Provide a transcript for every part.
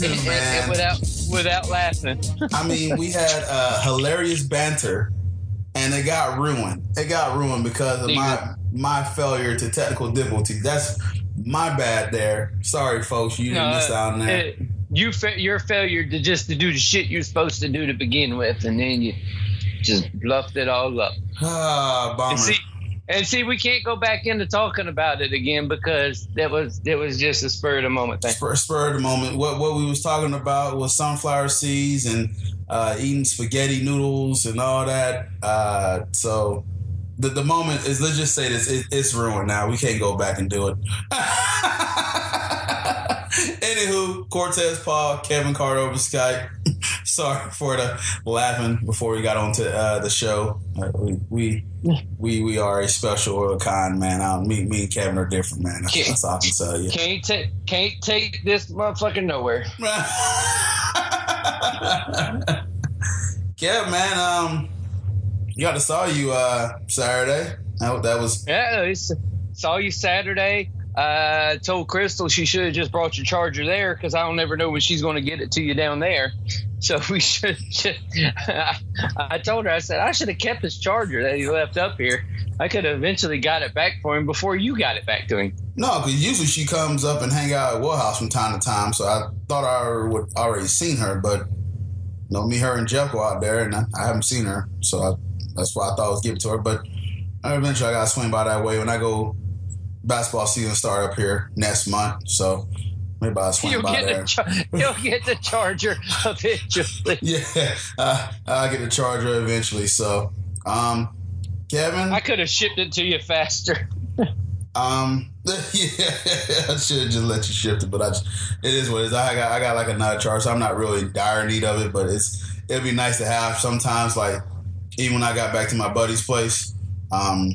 Take two, and- and man. without without laughing. I mean, we had uh, hilarious banter, and it got ruined. It got ruined because of my my failure to technical difficulty. That's my bad there. Sorry, folks. You No, missed out on that. it- you fa- your failure to just to do the shit you're supposed to do to begin with, and then you just bluffed it all up. ah. And see, and see, we can't go back into talking about it again because that was that was just a spur of the moment thing. spur, spur of the moment. What what we was talking about was sunflower seeds and uh, eating spaghetti noodles and all that. Uh, so the the moment is let's just say this it, it's ruined now. We can't go back and do it. Anywho, Cortez Paul, Kevin Carter over Skype. Sorry for the laughing before we got onto uh, the show. Uh, we, we we we are a special kind man. Um, me me and Kevin are different, man. That's, that's all I can tell you. Can't take can't take this motherfucker nowhere. yeah, man. Um, you got to saw you uh Saturday. That, that was Yeah, saw you Saturday. Uh, told Crystal she should have just brought your charger there because I don't ever know when she's going to get it to you down there. So we should. I, I told her I said I should have kept his charger that he left up here. I could have eventually got it back for him before you got it back to him. no, because usually she comes up and hang out at Woodhouse from time to time. So I thought I would already seen her, but you know, me, her, and Jeff go out there, and I, I haven't seen her. So I, that's why I thought I was give it to her. But eventually, I got to swing by that way when I go. Basketball season start up here next month, so maybe I'll swing You'll by get, there. the char- you'll get the charger eventually. Yeah, uh, I'll get the charger eventually. So, um, Kevin, I could have shipped it to you faster. um, yeah, I should have just let you ship it, but I just, it is what it is. I got, I got like another charger, so I'm not really in dire need of it, but it's, it'd be nice to have sometimes. Like, even when I got back to my buddy's place, um,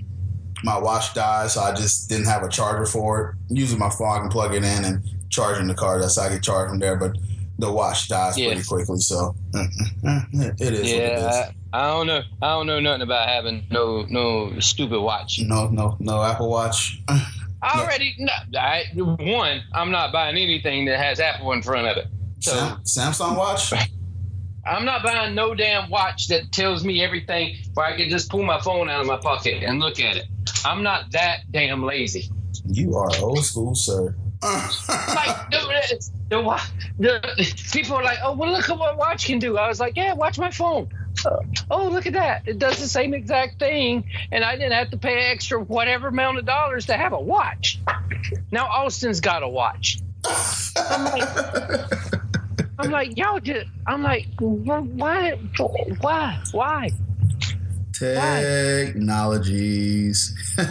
my watch died, so I just didn't have a charger for it. Using my phone, I can plug it in and charge in the car. That's how I get charged from there, but the watch dies Yeah. pretty quickly, so uh, uh, uh, it is what it is. Yeah, I, I don't know. I don't know nothing about having no no stupid watch. No, no, no Apple Watch. I already no, I, one. I'm not buying anything that has Apple in front of it. So Sam, Samsung Watch. I'm not buying no damn watch that tells me everything where I can just pull my phone out of my pocket and look at it. I'm not that damn lazy. You are old school, sir. Like the, the, wa- the people are like, oh well, look at what watch can do. I was like, yeah, watch my phone. Oh, look at that! It does the same exact thing, and I didn't have to pay extra whatever amount of dollars to have a watch. Now Austin's got a watch. I'm like, y'all just. I'm like, wh- why, why, why? Technologies. All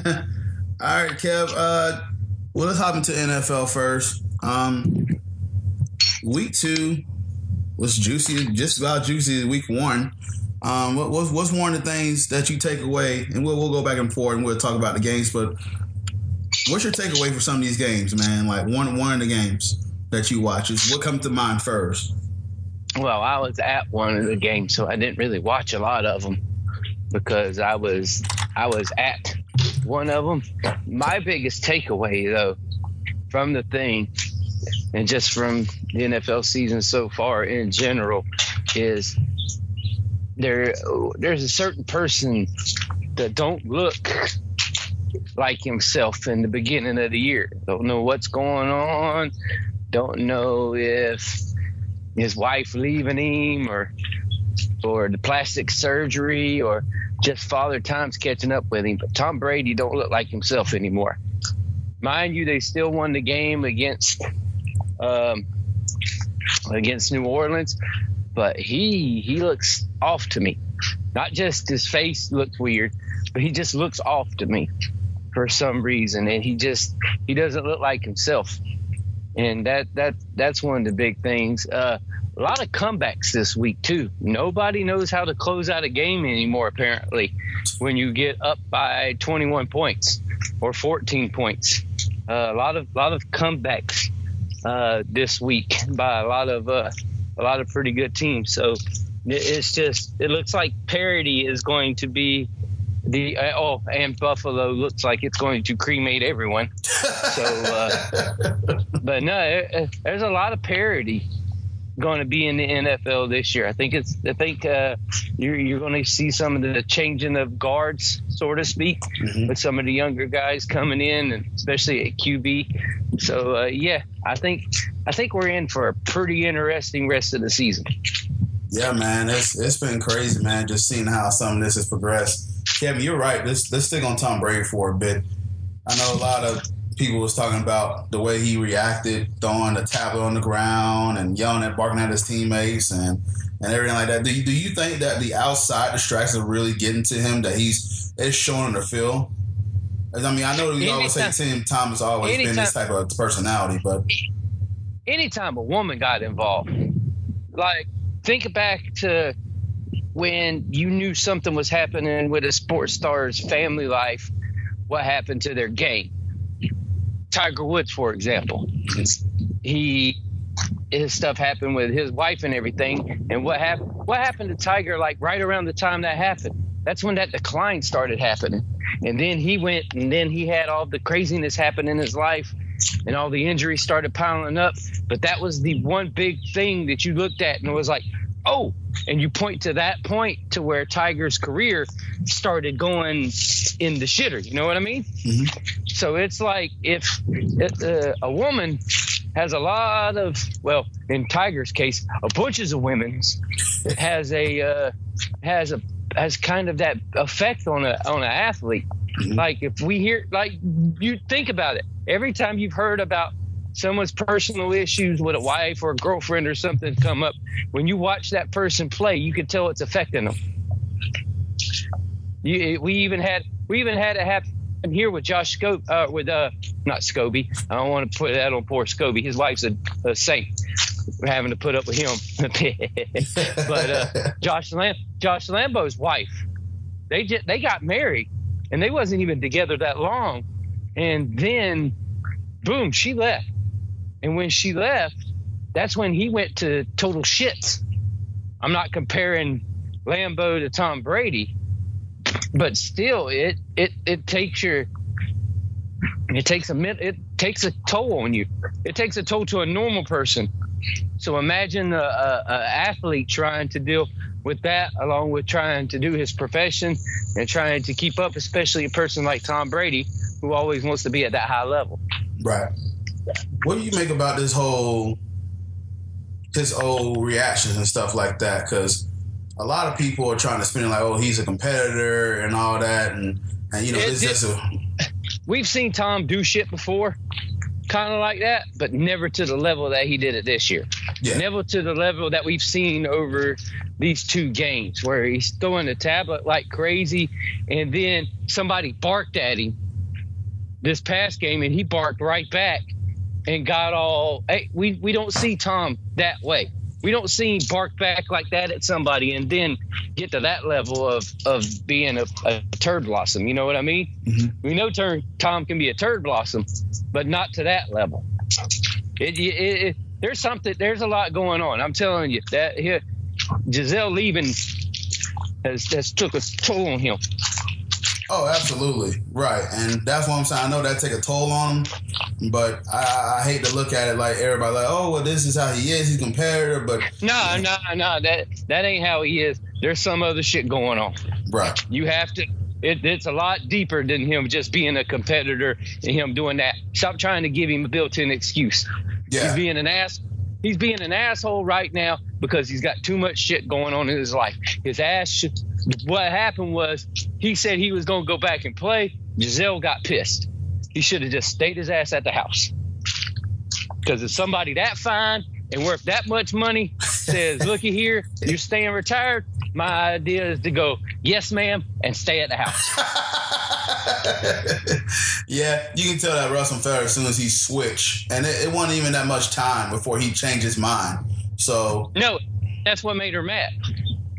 right, Kev. Uh, well, let's hop into NFL first. Um, week two was juicy, just about juicy. as Week one. Um, what, what's, what's one of the things that you take away? And we'll, we'll go back and forth and we'll talk about the games. But what's your takeaway for some of these games, man? Like one one of the games that you watch is what comes to mind first. Well, I was at one of the games, so I didn't really watch a lot of them because I was I was at one of them. My biggest takeaway, though, from the thing, and just from the NFL season so far in general, is there there's a certain person that don't look like himself in the beginning of the year. Don't know what's going on. Don't know if his wife leaving him or or the plastic surgery or just father time's catching up with him. But Tom Brady don't look like himself anymore. Mind you, they still won the game against um, against New Orleans, but he he looks off to me. Not just his face looks weird, but he just looks off to me for some reason, and he just he doesn't look like himself. And that that that's one of the big things. Uh, a lot of comebacks this week too. Nobody knows how to close out a game anymore. Apparently, when you get up by 21 points or 14 points, uh, a lot of lot of comebacks uh, this week by a lot of uh, a lot of pretty good teams. So it's just it looks like parity is going to be the uh, oh and buffalo looks like it's going to cremate everyone so uh, but no it, there's a lot of parity going to be in the NFL this year. I think it's. I think uh, you're you're going to see some of the changing of guards, so to speak, mm-hmm. with some of the younger guys coming in, and especially at QB. So uh, yeah, I think I think we're in for a pretty interesting rest of the season. Yeah, man, it's it's been crazy, man. Just seeing how some of this has progressed. Kevin, you're right. Let's let's stick on Tom Brady for a bit. I know a lot of people was talking about the way he reacted, throwing the tablet on the ground and yelling at, barking at his teammates, and and everything like that. Do you, do you think that the outside distractions are really getting to him? That he's it's showing the field. I mean, I know we anytime, always say Tim Thomas always anytime, been this type of personality, but anytime a woman got involved, like think back to when you knew something was happening with a sports star's family life, what happened to their game Tiger Woods, for example. He his stuff happened with his wife and everything. And what happened? What happened to Tiger? Like right around the time that happened, that's when that decline started happening. And then he went, and then he had all the craziness happen in his life, and all the injuries started piling up. But that was the one big thing that you looked at, and it was like, oh, and you point to that point to where Tiger's career started going in the shitter. You know what I mean? Mm-hmm. So it's like if uh, a woman has a lot of, well, in Tiger's case, a bunches of women's has a uh, has a has kind of that effect on a on an athlete. Mm-hmm. Like if we hear, like you think about it, every time you've heard about someone's personal issues with a wife or a girlfriend or something come up, when you watch that person play, you can tell it's affecting them. You, we even had we even had it happen here with Josh Scope uh, with uh not Scobee. I don't want to put that on poor Scobee. His wife's a, a saint. We're having to put up with him. but uh, Josh Lam- Josh Lambo's wife, they just, they got married, and they wasn't even together that long, and then boom, she left. And when she left, that's when he went to total shits. I'm not comparing Lambo to Tom Brady, but still, it it it takes your it takes a it takes a toll on you. It takes a toll to a normal person. So imagine a, a, a athlete trying to deal with that, along with trying to do his profession and trying to keep up, especially a person like Tom Brady, who always wants to be at that high level. Right. What do you make about this whole his old reactions and stuff like that? Because a lot of people are trying to spin it like, oh, he's a competitor and all that, and and you know, it, this a. We've seen Tom do shit before, kind of like that, but never to the level that he did it this year. Yeah. Never to the level that we've seen over these two games, where he's throwing the tablet like crazy, and then somebody barked at him this past game, and he barked right back and got all. Hey, we we don't see Tom that way. We don't see him bark back like that at somebody and then get to that level of of being a, a turd blossom. You know what I mean? Mm-hmm. We know turn, Tom can be a turd blossom, but not to that level. It, it, it, there's something. There's a lot going on. I'm telling you that here, Gisele leaving has, has took a toll on him. Oh, absolutely. Right. And that's what I'm saying. I know that take a toll on him, but I, I hate to look at it like everybody like, oh, well, this is how he is. He's competitive, but no, no, no. That that ain't how he is. There's some other shit going on. Right. You have to. It, it's a lot deeper than him just being a competitor and him doing that. Stop trying to give him a built-in excuse. Yeah. He's being an ass. He's being an asshole right now because he's got too much shit going on in his life. His ass. Should, what happened was he said he was going to go back and play. Gisele got pissed. He should have just stayed his ass at the house. Because if somebody that fine and worth that much money says, looky here, you're staying retired, my idea is to go, yes, ma'am, and stay at the house. yeah, you can tell that Russell Federer as soon as he switched, and it, it wasn't even that much time before he changed his mind. So no, that's what made her mad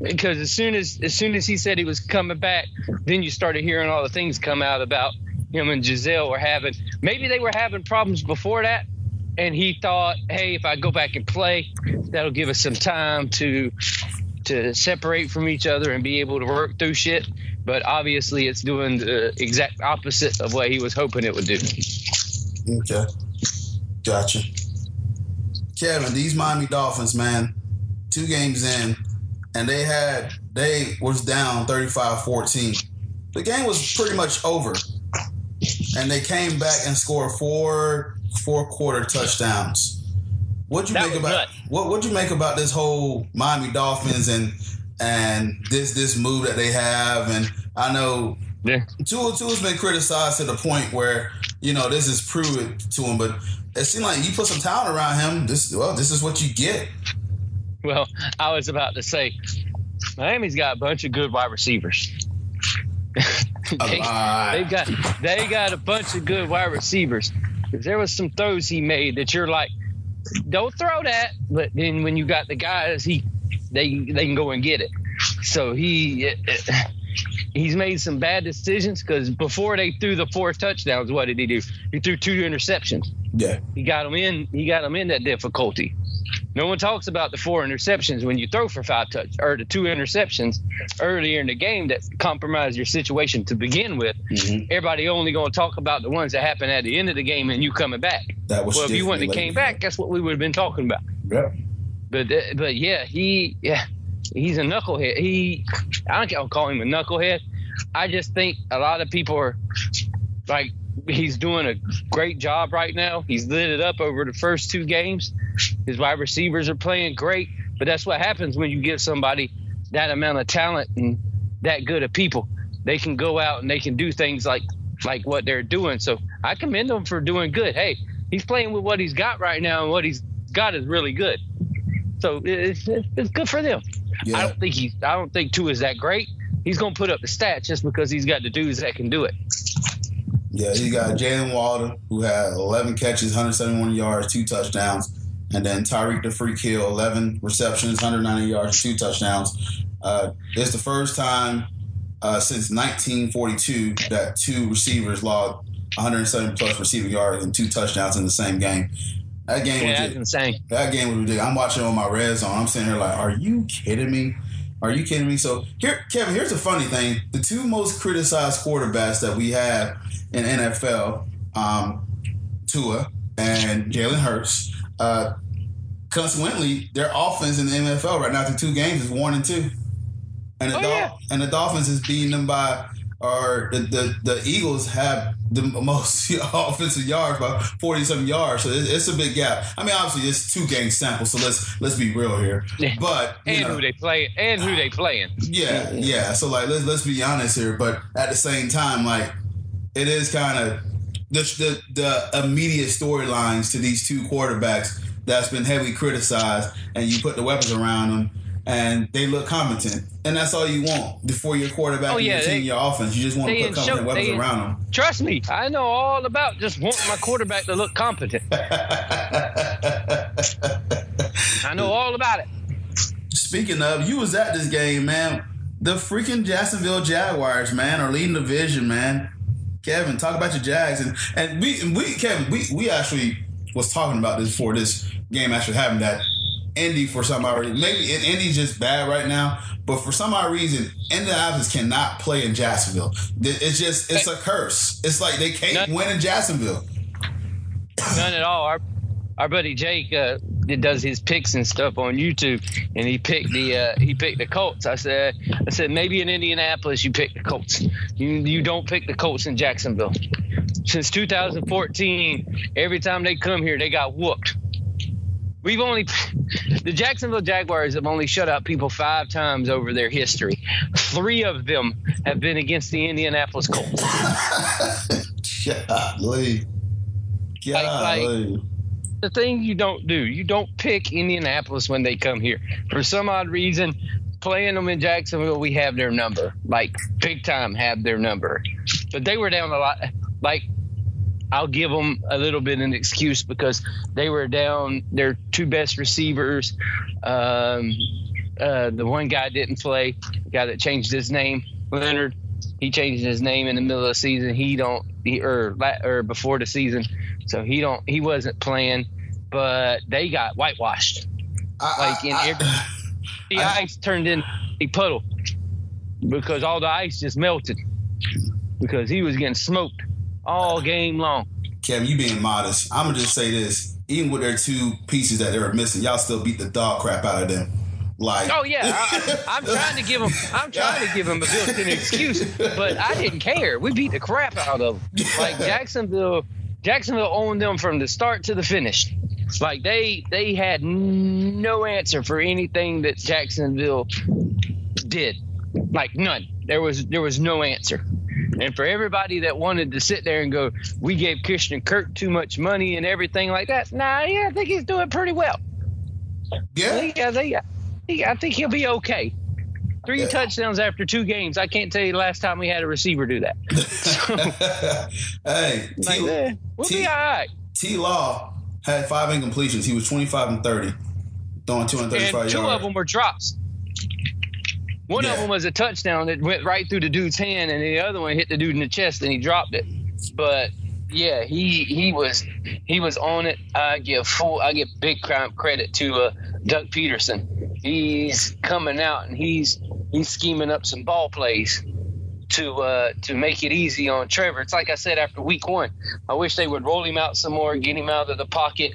because as soon as as soon as he said he was coming back, then you started hearing all the things come out about him and Gisele were having. Maybe they were having problems before that, and he thought, hey, if I go back and play, that'll give us some time to to separate from each other and be able to work through shit. But obviously, it's doing the exact opposite of what he was hoping it would do. Okay. Gotcha. Kevin, these Miami Dolphins, man, two games in, and they had they was down 35-14. The game was pretty much over. And they came back and scored four four quarter touchdowns. What'd you That make about nuts. what what'd you make about this whole Miami Dolphins and and this this move that they have and I know Yeah. Tua Tua's been criticized to the point where you know this is proven to him, but it seemed like you put some talent around him. This well, this is what you get. Well, I was about to say, Miami's got a bunch of good wide receivers. they, they've got they got a bunch of good wide receivers. There was some throws he made that you're like, don't throw that. But then when you got the guys, he they they can go and get it. So he eh, eh, he's made some bad decisions because before they threw the four touchdowns, what did he do? He threw two interceptions. Yeah, He got them in. He got them in that difficulty. No one talks about the four interceptions when you throw for five touch or the two interceptions earlier in the game that compromise your situation to begin with. Mhm. Everybody only going to talk about the ones that happen at the end of the game and you coming back. that was. well, if you wouldn't have came back, that's what we would have been talking about. Yep. But uh, but yeah, he yeah he's a knucklehead. He I don't I'll call him a knucklehead. I just think a lot of people are like he's doing a great job right now. He's lit it up over the first two games. His wide receivers are playing great, but that's what happens when you give somebody that amount of talent and that good of people. They can go out and they can do things like like what they're doing. So I commend him for doing good. Hey, he's playing with what he's got right now, and what he's got is really good. So it's, it's good for them. I don't think he's. I don't think Tua is that great. He's gonna put up the stats just because he's got the dudes that can do it. Yeah, you got Jaylen Waddle, who had 11 catches, 171 yards, two touchdowns. And then Tyreek the Freak Hill, 11 receptions, 190 yards, two touchdowns. Uh, it's the first time uh, since 1942 that two receivers logged 107 plus receiving yards and two touchdowns in the same game. That game Yeah, was that's insane. that game was ridiculous. I'm watching it on my red zone. I'm sitting here like, are you kidding me? Are you kidding me? So here, Kevin, here's the funny thing: the two most criticized quarterbacks that we have in NFL, um, Tua and Jalen Hurts. Uh, consequently, their offense in the NFL right now through two games is one and two, and the Oh, Dol- yeah. and the Dolphins is beating them by. Or the, the, the Eagles have the most offensive yards by forty seven yards, so it's, it's a big gap. I mean, obviously it's two game sample, so let's let's be real here. But And know, who they play and who they playing. yeah, yeah. So like, let's let's be honest here. But at the same time, like, it is kind of the, the the immediate storylines to these two quarterbacks that's been heavily criticized, and you put the weapons around them, and they look competent, and that's all you want before your quarterback Oh, and yeah, your team, they- your offense. You just want to put in competent show- weapons they around them. Trust me, I know all about just wanting my quarterback to look competent. I know all about it. Speaking of, you was at this game, man. The freaking Jacksonville Jaguars, man, are leading the division, man. Kevin, talk about your Jags, and and we we Kevin, we we actually was talking about this before this game actually happened. That Indy for some odd reason, maybe Indy's just bad right now, but for some odd reason, Indianapolis cannot play in Jacksonville. It's just it's a curse. It's like they can't None- win in Jacksonville. None at all. Our our buddy Jake uh, that does his picks and stuff on YouTube, and he picked the uh, he picked the Colts. I said I said maybe in Indianapolis you pick the Colts. You you don't pick the Colts in Jacksonville. Since 2014, every time they come here, they got whooped. We've only the Jacksonville Jaguars have only shut out people five times over their history. Three of them have been against the Indianapolis Colts. Golly, like- golly. The thing you don't do. You don't pick Indianapolis when they come here. For some odd reason, playing them in Jacksonville, we have their number. Like big time, have their number. But they were down a lot. Like I'll give them a little bit of an excuse because they were down their two best receivers. Um, uh, the one guy didn't play. The guy that changed his name, Leonard. He changed his name in the middle of the season. He don't, he, or or before the season, so he don't. He wasn't playing, but they got whitewashed. I- Like in I- every- The I, ice turned in a puddle because all the ice just melted because he was getting smoked all game long. Kevin, you being modest. I'm gonna just say this: even with their two pieces that they were missing, y'all still beat the dog crap out of them. Like, oh yeah, I, am trying to give him, I'm trying to give him a built-in excuse, but I didn't care. We beat the crap out of them. Like Jacksonville, Jacksonville owned them from the start to the finish. Like they they had no answer for anything that Jacksonville did. Like none. There was there was no answer. And for everybody that wanted to sit there and go, we gave Christian Kirk too much money and everything like that. Nah, yeah, I think he's doing pretty well. Yeah, I think, I think, I think he'll be okay. Three yeah. touchdowns after two games. I can't tell you the last time we had a receiver do that. So, hey, T, like, eh, we'll T, be all right. T Law had five incompletions. He was 25 and 30, throwing 235 and two yards. of them were drops. One yeah. of them was a touchdown that went right through the dude's hand, and the other one hit the dude in the chest, and he dropped it. But yeah, he he was he was on it. I give full I give big credit to uh, Doug Pederson. He's coming out and he's he's scheming up some ball plays to uh, to make it easy on Trevor. It's like I said after week one. I wish they would roll him out some more, get him out of the pocket,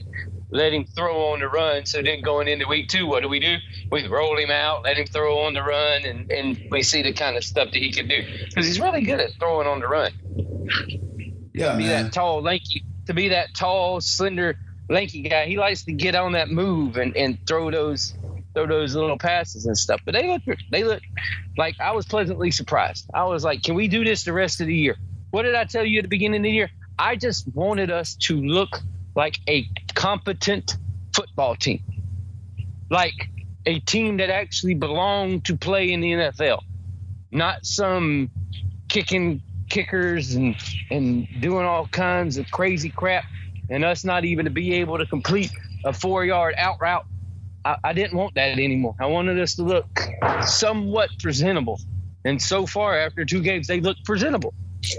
let him throw on the run. So then going into week two, what do we do? We roll him out, let him throw on the run, and, and we see the kind of stuff that he can do because he's really good at throwing on the run. Yeah, to be man. that tall, lanky, to be that tall, slender, lanky guy, he likes to get on that move and, and throw those throw those little passes and stuff. But they look they look like I was pleasantly surprised. I was like, can we do this the rest of the year? What did I tell you at the beginning of the year? I just wanted us to look like a competent football team, like a team that actually belonged to play in the NFL, not some kicking kickers and and doing all kinds of crazy crap, and us not even to be able to complete a four yard out route. I, I didn't want that anymore. I wanted us to look somewhat presentable, and so far after two games, they look presentable.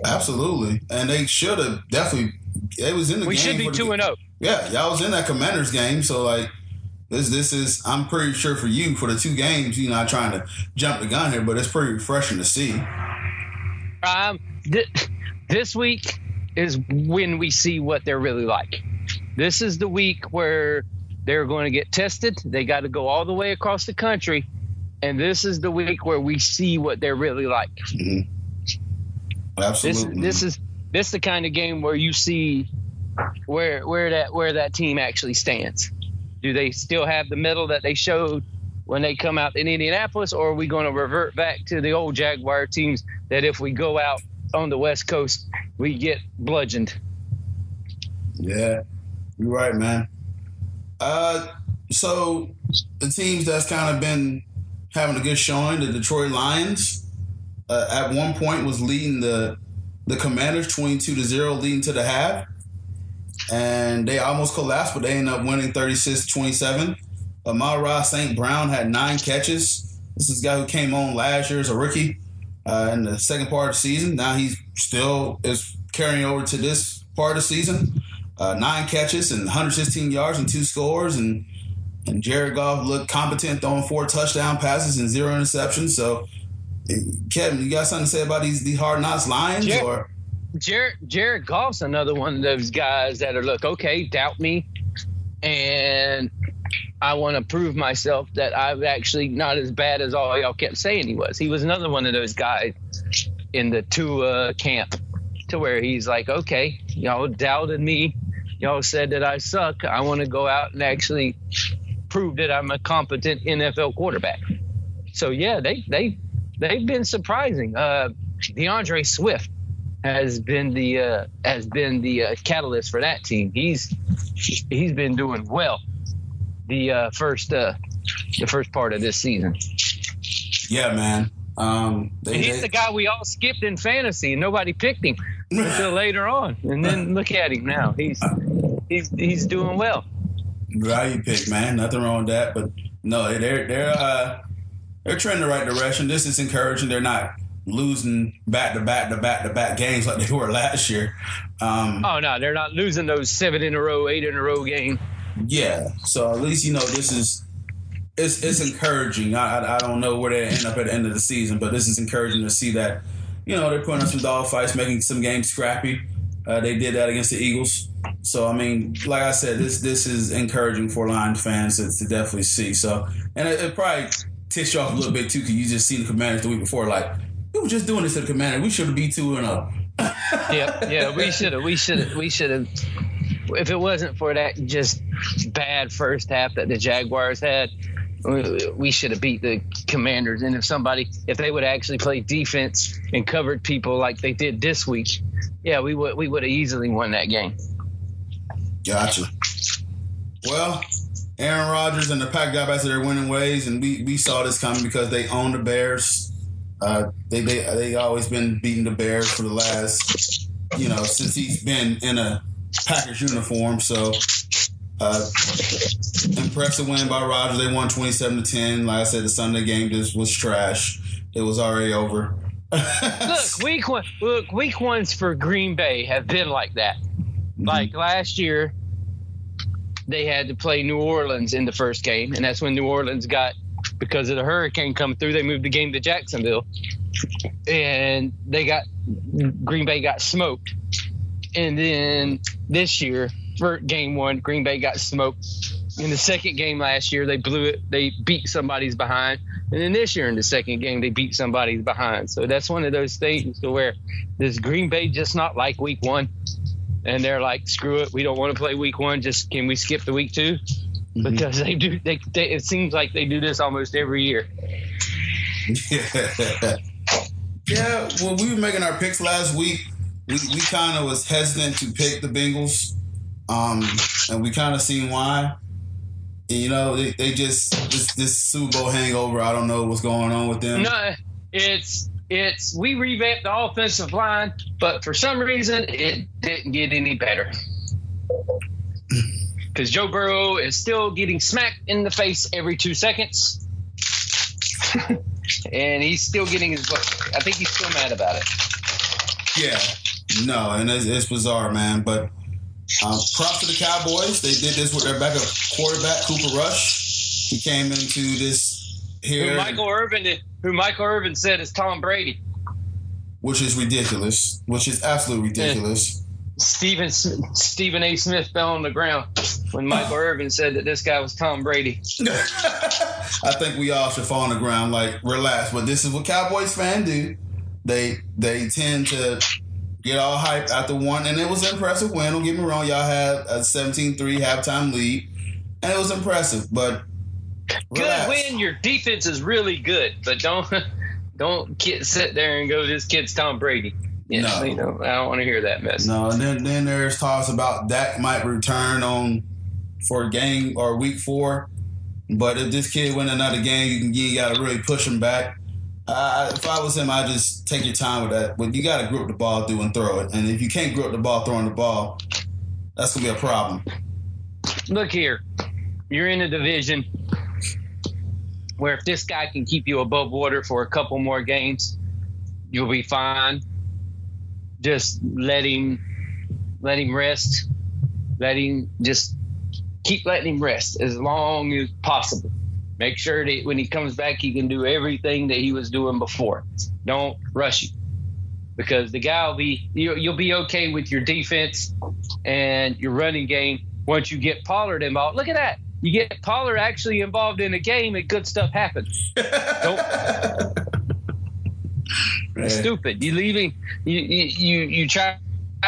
Absolutely, and they should have definitely. It was in the. Game. We should be two and zero. Oh. Yeah, y'all was in that Commanders game, so like this this is I'm pretty sure for you for the two games, you know, not trying to jump the gun here, but it's pretty refreshing to see. Um, th- this week is when we see what they're really like. This is the week where they're going to get tested. They got to go all the way across the country, and this is the week where we see what they're really like. Mm-hmm. Absolutely. This, this is this is the kind of game where you see where where that where that team actually stands. Do they still have the middle that they showed when they come out in Indianapolis, or are we going to revert back to the old Jaguar teams that if we go out on the West Coast, we get bludgeoned? Yeah, you're right, man. Uh, so the teams that's kind of been having a good showing, the Detroit Lions, uh, at one point was leading the the Commanders twenty two to zero, leading to the half and they almost collapsed, but they ended up winning 36 27. Amon-Ra St. Brown had nine catches. This is a guy who came on last year as a rookie uh, in the second part of the season. Now he's still is carrying over to this part of the season. Uh, nine catches and 116 yards and two scores, and and Jared Goff looked competent, throwing four touchdown passes and zero interceptions. So, Kevin, you got something to say about these these hard knocks Lions Jared, or? Jared Jared Goff's another one of those guys that are look okay, doubt me, and I want to prove myself that I'm actually not as bad as all y'all kept saying he was. He was another one of those guys in the Tua camp, to where he's like, okay, y'all doubted me, y'all said that I suck. I want to go out and actually prove that I'm a competent NFL quarterback. So yeah, they they they've been surprising. Uh, D'Andre Swift has been the uh, has been the uh, catalyst for that team. He's he's been doing well the uh, first uh, the first part of this season. Yeah, man. Um, they, he's they, the guy we all skipped in fantasy, and nobody picked him until later on. And then look at him now; he's he's he's doing well. Value pick, man. Nothing wrong with that. But no, they're they're uh, they're trending the right direction. This is encouraging. They're not losing back to back to back to back games like they were last year. Um, oh no, they're not losing those seven in a row, eight in a row game. Yeah, so at least you know this is it's it's encouraging. I, I, I don't know where they end up at the end of the season, but this is encouraging to see that you know they're putting up some dog fights, making some games scrappy. Uh, they did that against the Eagles. So I mean, like I said, this this is encouraging for Lions fans to, to definitely see. So and it, it probably ticks you off a little bit too because you just seen the Commanders the week before, like we were just doing this to the Commanders. We should have beat two and zero. yeah, yeah, we should have, we should have, we should have. If it wasn't for that just bad first half that the Jaguars had, we should have beat the Commanders. And if somebody, if they would actually play defense and covered people like they did this week, yeah, we would we would have easily won that game. Gotcha. Well, Aaron Rodgers and the Pack got back to their winning ways, and we, we saw this coming because they own the Bears. Uh, they they they always been beating the Bears for the last, you know, since he's been in a Packers uniform. So, uh, impressive win by Rodgers. They won twenty seven to ten. Like I said, the Sunday game just was trash. It was already over. look, week one. Look, week ones for Green Bay have been like that. Mm-hmm. Like last year, they had to play New Orleans in the first game, and that's when New Orleans got because of the hurricane coming through. They moved the game to Jacksonville, and they got Green Bay got smoked. And then this year, for game one, Green Bay got smoked. In the second game last year, they blew it. They beat somebody's behind. And then this year in the second game, they beat somebody's behind. So that's one of those things to where does Green Bay just not like week one? And they're like, "Screw it, we don't want to play week one. Just can we skip the week 2 mm-hmm. Because they do. They, they, it seems like they do this almost every year. Yeah. yeah. Well, we were making our picks last week. We, we kind of was hesitant to pick the Bengals, um, and we kind of seen why. And, you know, they, they just this this Super Bowl hangover. I don't know what's going on with them. No, it's it's we revamped the offensive line, but for some reason it didn't get any better. Because Joe Burrow is still getting smacked in the face every two seconds. and he's still getting his butt. I think he's still mad about it. Yeah. No, and it's, it's bizarre, man. But um, props to the Cowboys. They did this with their backup quarterback, Cooper Rush. He came into this here. Michael Irvin, who Michael Irvin said is Tom Brady, which is ridiculous. Which is absolutely ridiculous. Stephen Stephen A. Smith fell on the ground when Michael Irvin said that this guy was Tom Brady. I think we all should fall on the ground, like relax. But this is what Cowboys fans do. They they tend to get all hyped after one, and it was an impressive win. Don't get me wrong, y'all had a 17-3 halftime lead, and it was impressive. But Good win. Your defense is really good, but don't don't get, sit there and go. This kid's Tom Brady. Yeah, no, you know, I don't want to hear that mess. No, and then then there's talks about Dak might return on for game or week four. But if this kid win another game, you can you got to really push him back. Uh, if I was him, I'd just take your time with that. But you got to grip the ball through and throw it. And if you can't grip the ball throwing the ball, that's gonna be a problem. Look here, you're in a division where if this guy can keep you above water for a couple more games, you'll be fine. Just let him let him rest. Let him just keep letting him rest as long as possible. Make sure that when he comes back, he can do everything that he was doing before. Don't rush him because the guy will be you'll be okay with your defense and your running game once you get Pollard involved. Look at that you get Pollard actually involved in a game and good stuff happens. Stupid. You leaving you you you try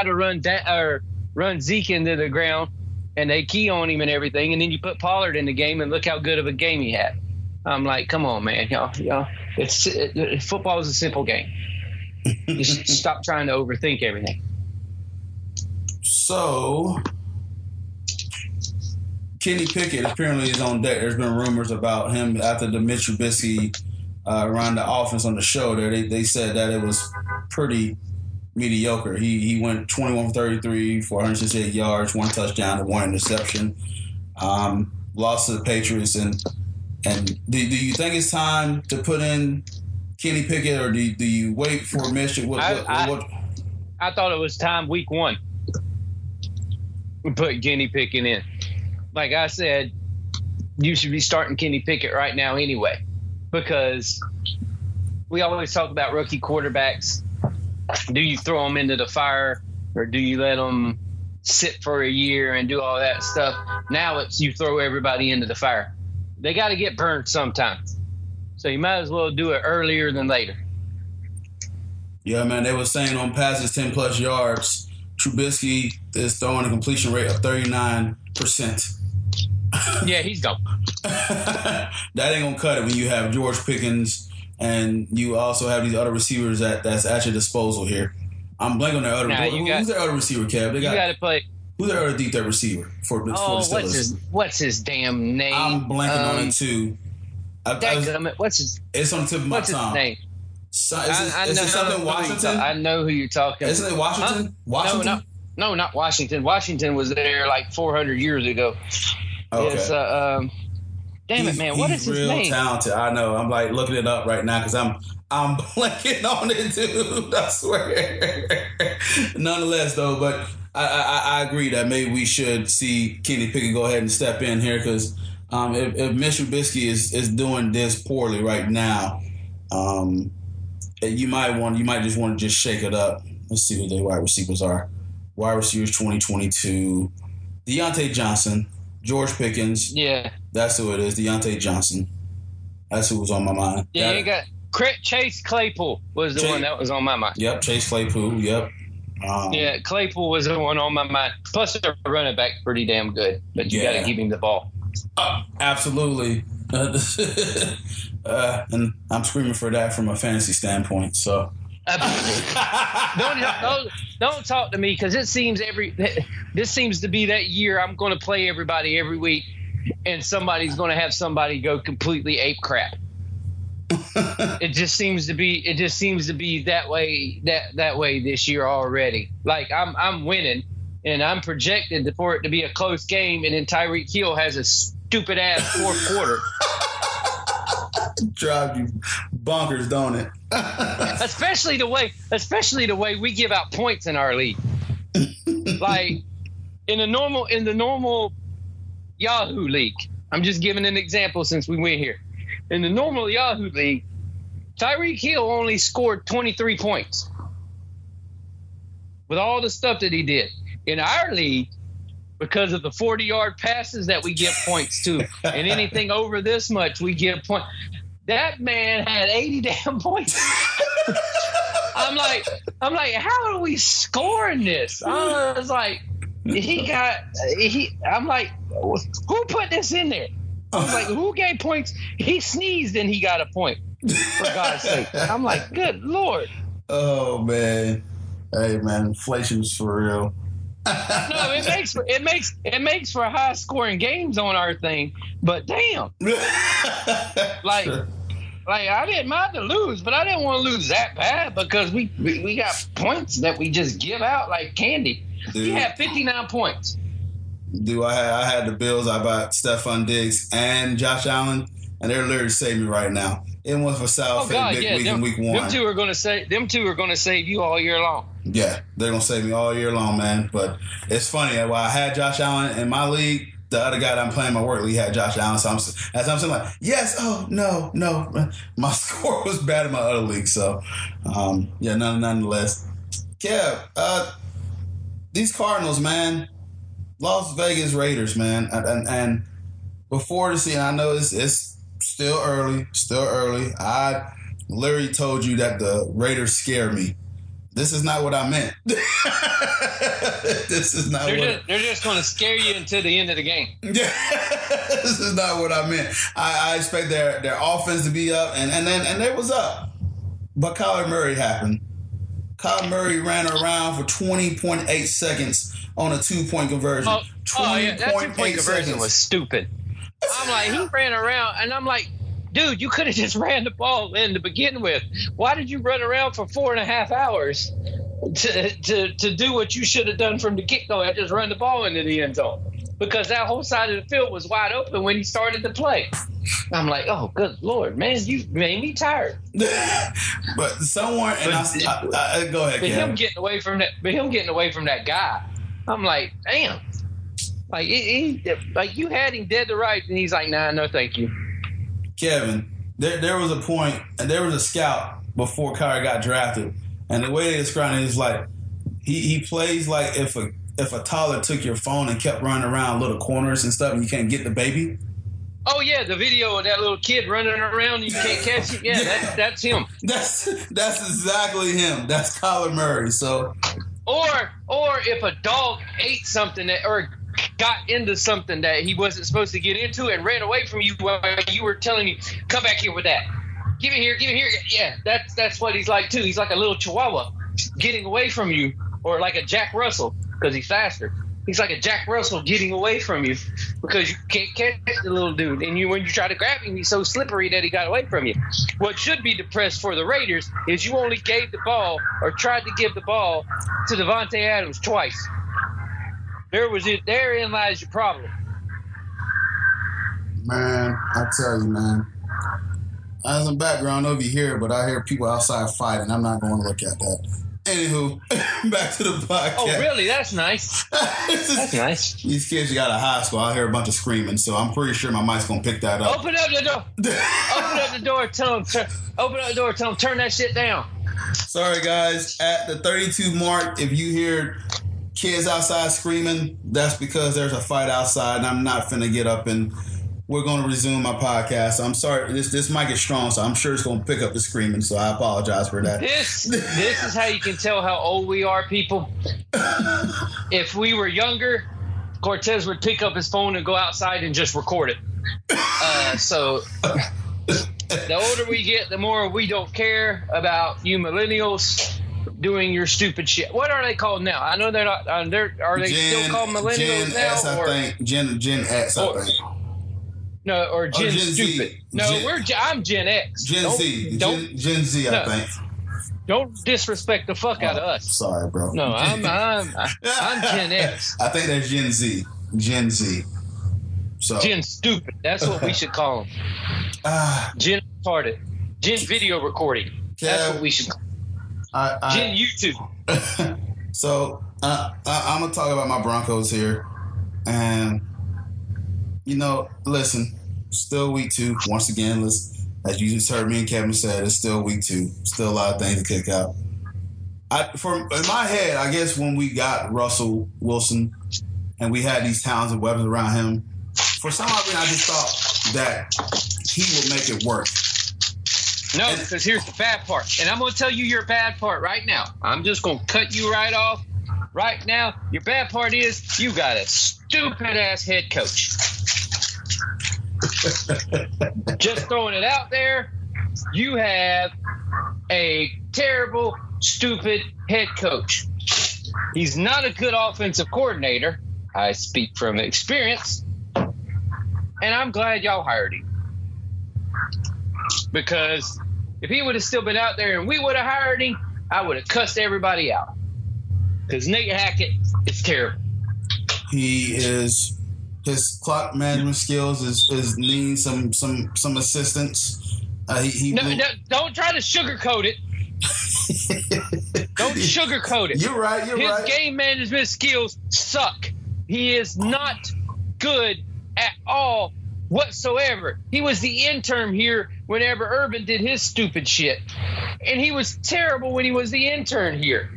to run da- or run Zeke into the ground and they key on him and everything, and then you put Pollard in the game and look how good of a game he had. I'm like, come on, man, y'all, y'all. It's it, football is a simple game. Just stop trying to overthink everything. So Kenny Pickett apparently is on deck. There's been rumors about him after the Mitch Trubisky uh, ran the offense on the show. There, they, they said that it was pretty mediocre. He he went 21 for 33 for 168 yards, one touchdown, and one interception. Um, lost to the Patriots, and and do, do you think it's time to put in Kenny Pickett, or do, do you wait for Mitch? What, I, what, I, what? I thought it was time week one. We put Kenny Pickett in like I said, you should be starting Kenny Pickett right now anyway, because we always talk about rookie quarterbacks. Do you throw them into the fire or do you let them sit for a year and do all that stuff? Now it's you throw everybody into the fire. They got to get burned sometimes. So you might as well do it earlier than later. Yeah, man. They were saying on passes 10 plus yards, Trubisky is throwing a completion rate of 39%. Yeah, he's gone. that ain't going to cut it when you have George Pickens and you also have these other receivers that that's at your disposal here. I'm blanking on their other. Nah, who, got, who's their other receiver, Kev? They got, you got to play. Who's their other deep threat receiver for, oh, for the Steelers? What's his, what's his damn name? I'm blanking um, on it too. I, I was, what's his? It's on the tip of my what's tongue. His name? So, is, I, I it, is it something Washington? I know who you're talking. Isn't it Washington? Huh? Washington? No, no, no, not Washington. Washington was there like 400 years ago. Okay. Uh, um, damn he's, it, man! What is his real name? talented. I know. I'm like looking it up right now because I'm I'm blanking on it, dude. I swear. Nonetheless, though, but I, I, I agree that maybe we should see Kenny Pickett go ahead and step in here because um, if, if Mitch Trubisky is is doing this poorly right now, um, you might want you might just want to just shake it up. Let's see who the wide receivers are. Wide receivers 2022. Diontae Johnson, George Pickens. Yeah. That's who it is. Diontae Johnson. That's who was on my mind. Yeah, that, you got Chase Claypool was the Chase, one that was on my mind. Yep, Chase Claypool. Yep. Um, yeah, Claypool was the one on my mind. Plus, the running back pretty damn good, but you yeah. got to give him the ball. Uh, absolutely. uh, and I'm screaming for that from a fantasy standpoint. So. don't, don't, don't talk to me because it seems every this seems to be that year I'm going to play everybody every week, and somebody's going to have somebody go completely ape crap. it just seems to be it just seems to be that way that that way this year already. Like I'm I'm winning and I'm projected for it to be a close game, and then Tyreek Hill has a stupid ass fourth quarter. Drive you bonkers, don't it? especially the way, especially the way we give out points in our league. like in the normal, in the normal Yahoo league. I'm just giving an example since we went here. In the normal Yahoo league, Tyreek Hill only scored 23 points with all the stuff that he did. In our league, because of the 40 yard passes that we give points to. and anything over this much, we give points. That man had 80 damn points. I'm like, I'm like, how are we scoring this? I was like, he got, he, I'm like, who put this in there? I was like, who gave points? He sneezed and he got a point. For God's sake. I'm like, good Lord. Oh, man. Hey, man, inflation's for real no, it makes for, it makes it makes for high scoring games on our thing, but damn, like. Like I didn't mind to lose, but I didn't want to lose that bad because we, we, we got points that we just give out like candy. Dude. We had 59 points. Do I had I had the Bills. I bought Stefon Diggs and Josh Allen, and they're literally saving me right now. It was for South oh, God, big yeah. week them, in week one. Them two are going to save. Them two are going to save you all year long. Yeah, they're gonna save me all year long, man. But it's funny. While I had Josh Allen in my league, the other guy that I'm playing my work league had Josh Allen. So I'm as I'm saying like, yes, oh no, no, my score was bad in my other league. So um, yeah, none, nonetheless. Kev, uh, these Cardinals, man, Las Vegas Raiders, man, and, and, and before the season, I know it's, it's still early, still early. I literally told you that the Raiders scare me this is not what I meant. this is not they're what just, they're just going to scare you until the end of the game. Yeah, this is not what I meant. I, I, expect their their offense to be up, and and then and it was up, but Kyler Murray happened. Kyler Murray ran around for twenty point eight seconds on a two point conversion. Oh, oh yeah, that two point conversion was stupid. I'm like, he ran around, and I'm like, dude, you could have just ran the ball in to begin with. Why did you run around for four and a half hours to to, to do what you should have done from the get go? I just run the ball into the end zone because that whole side of the field was wide open when he started to play. I'm like, oh, good lord, man, you made me tired. but someone, and but, I, I, I, go ahead. But him getting away from that, but him getting away from that guy, I'm like, damn. Like he, he, like you had him dead to rights, and he's like, nah, no, thank you. Kevin, there there was a point, and there was a scout before Kyler got drafted, and the way they described it is like he he plays like if a if a toddler took your phone and kept running around little corners and stuff, and you can't get the baby. Oh yeah, the video of that little kid running around and you can't catch it. Yeah, Yeah. That's, that's him. That's that's exactly him. That's Kyler Murray. So Or or if a dog ate something that or got into something that he wasn't supposed to get into and ran away from you while you were telling him, "Come back here with that. Give it here. Give it here." Yeah, that's that's what he's like too. He's like a little chihuahua getting away from you, or like a Jack Russell because he's faster. He's like a Jack Russell getting away from you because you can't catch the little dude. And you, when you try to grab him, he's so slippery that he got away from you. What should be depressed for the Raiders is you only gave the ball or tried to give the ball to Davante Adams twice. There was it. Therein lies your problem. man, I tell you, man. As a background, I don't know if you hear but I hear people outside fighting. I'm not going to look at that. Anywho, back to the podcast. Oh, really? That's nice. That's nice. These kids got a high school. I hear a bunch of screaming, so I'm pretty sure my mic's gonna pick that up. Open up the door. Open up the door. Tell them. Turn, open up the door. Tell him turn that shit down. Sorry, guys. At the 32 mark, if you hear kids outside screaming, that's because there's a fight outside, and I'm not finna get up and we're gonna resume my podcast. I'm sorry. This this mic is strong, so I'm sure it's gonna pick up the screaming. So I apologize for that. This this is how you can tell how old we are, people. If we were younger, Cortez would pick up his phone and go outside and just record it. Uh, so the older we get, the more we don't care about you millennials doing your stupid shit. What are they called now? I know they're not. Uh, they're are they still called millennials Gen now? S, I or, think. Gen Gen X, I or- think. No, or Gen, Gen Z. stupid. No, Gen- we're Gen- I'm Gen X. Gen don't, Z. Don't Gen, Gen Z, I No. think. don't disrespect the fuck out of us. Sorry, bro. No, I'm I'm I'm Gen X. I think that's Gen Z. Gen Z. So Gen stupid. That's what we should call them. ah, Gen retarded. Gen video recording. That's what we should. I, I, Gen YouTube. so uh, I, I'm gonna talk about my Broncos here, and you know, listen, still week two. Once again, let's, as you just heard me and Kevin said, it's still week two. Still a lot of things to kick out. I, from in my head, I guess when we got Russell Wilson and we had these talented weapons around him, for some reason, I just thought that he would make it work. No, because here's the bad part, and I'm gonna tell you your bad part right now. I'm just gonna cut you right off right now. Your bad part is you got a stupid ass head coach. just throwing it out there. You have a terrible, stupid head coach. He's not a good offensive coordinator. I speak from experience. And I'm glad y'all hired him. Because if he would have still been out there and we would have hired him, I would have cussed everybody out. Because Nate Hackett is terrible. He is his clock management skills is is needing some some some assistance. Uh, he, he No, no, don't try to sugarcoat it. Don't sugarcoat it. You're right. You're His right. His game management skills suck. He is not good at all whatsoever. He was the intern here whenever Urban did his stupid shit. And he was terrible when he was the intern here.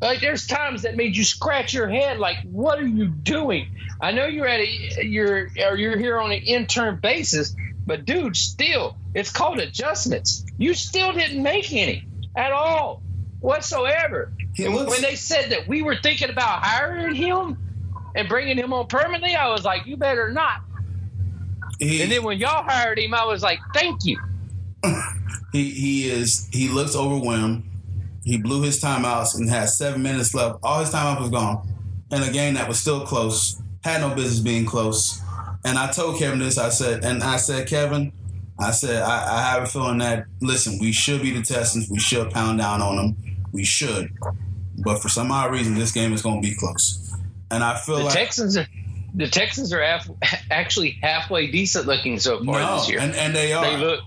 Like there's times that made you scratch your head like what are you doing? I know you're at a you're or you're here on an intern basis, but dude, still it's called adjustments. You still didn't make any at all whatsoever. When they said that we were thinking about hiring him and bringing him on permanently, I was like, you better not. He, And then when y'all hired him, I was like, thank you. he he is he looks overwhelmed. He blew his timeouts and had seven minutes left. All his timeout was gone, in a game that was still close. Had no business being close. And I told Kevin this. I said, and I said, Kevin, I said, I, I have a feeling that listen, we should be the Texans. We should pound down on them. We should. But for some odd reason, this game is going to be close. And I feel The like Texans are the Texans are half, actually halfway decent looking so far no, this year. and, and they are. they look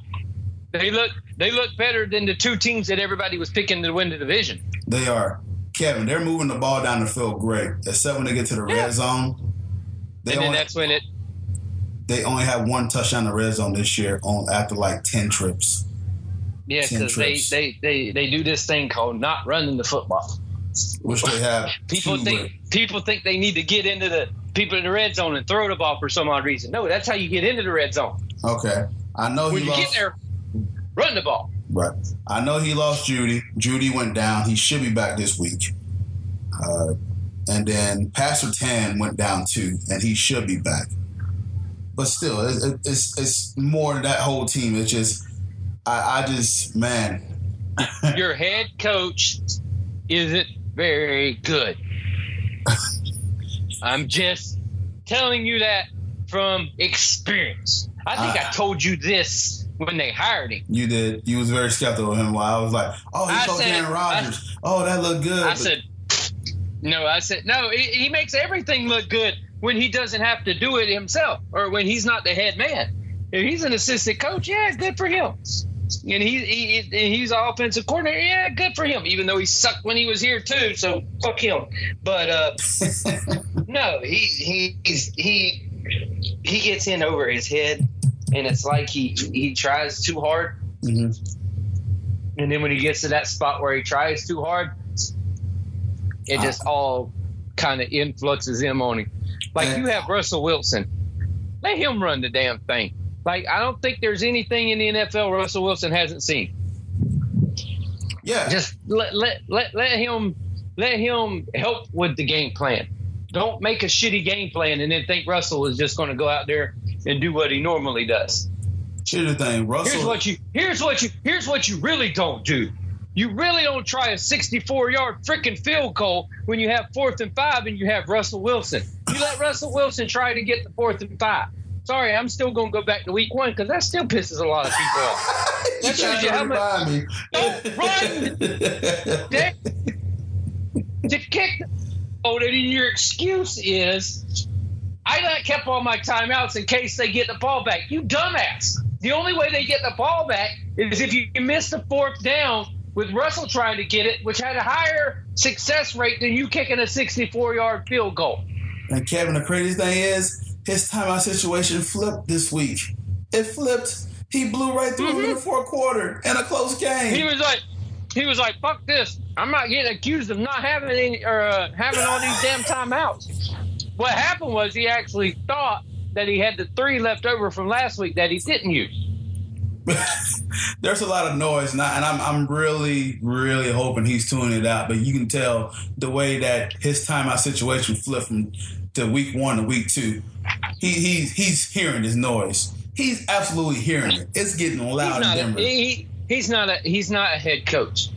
they look they look better than the two teams that everybody was picking to win the division. They are. Kevin, they're moving the ball down the field great, except when they get to the Yeah. red zone. They and then only, that's when it. they only have one touchdown in the red zone this year on after like ten trips. Yeah, because they, they, they, they do this thing called not running the football. Which they have People think with. people think they need to get into the people in the red zone and throw the ball for some odd reason. No, that's how you get into the red zone. Okay, I know When he you lost. get there, run the ball. Right. I know he lost Jeudy. Jeudy went down. He should be back this week. Uh, and then Pastor Tan went down too, and he should be back. But still, it, it, it's it's more that whole team. It's just, I, I just man, Your head coach isn't very good. I'm just telling you that from experience. I think I Uh, told you this when they hired him. you did. You was very skeptical of him. While I was like, oh, he I said- Aaron Rodgers. oh, that looked good. I But- said, no, I said, no, he, he makes everything look good when he doesn't have to do it himself or when he's not the head man. If he's an assistant coach, yeah, good for him. And he, he and he's an offensive coordinator, yeah, good for him. Even though he sucked when he was here too, so fuck him. But uh, no, he he he's, he he gets in over his head, and it's like he he tries too hard, Mhm. and then when he gets to that spot where he tries too hard, it just all kind of influxes him on him. Like you have Russell Wilson, let him run the damn thing. Like I don't think there's anything in the NFL Russell Wilson hasn't seen. yeah, Just let let let, let him let him help with the game plan. Don't make a shitty game plan and then think Russell is just going to go out there and do what he normally does. here's the thing, Russell. Here's what you here's what you here's what you really don't do. You really don't try a 64 yard freaking field goal when you have fourth and five and you have Russell Wilson. You let Russell Wilson try to get the fourth and five. Sorry, I'm still going to go back to week one because that still pisses a lot of people off. that shows you how much- me. Don't run Dick, to kick oh, and then your excuse is I not kept all my timeouts in case they get the ball back. You dumbass. The only way they get the ball back is if you miss the fourth down with Russell trying to get it, which had a higher success rate than you kicking a 64 yard field goal. And Kevin, the crazy thing is, his timeout situation flipped this week. It flipped. He blew right through him in the fourth quarter in a close game. He was like, he was like, "Fuck this! I'm not getting accused of not having any or uh, having all these damn timeouts." What happened was he actually thought that he had the three left over from last week that he didn't use. There's a lot of noise, and, I, and I'm, I'm really, really hoping he's tuning it out. But you can tell the way that his timeout situation flipped from to week one to week two. He, he he's hearing this noise. He's absolutely hearing it. It's getting He's loud in not. A, Denver. he, he's not a. He's not a head coach.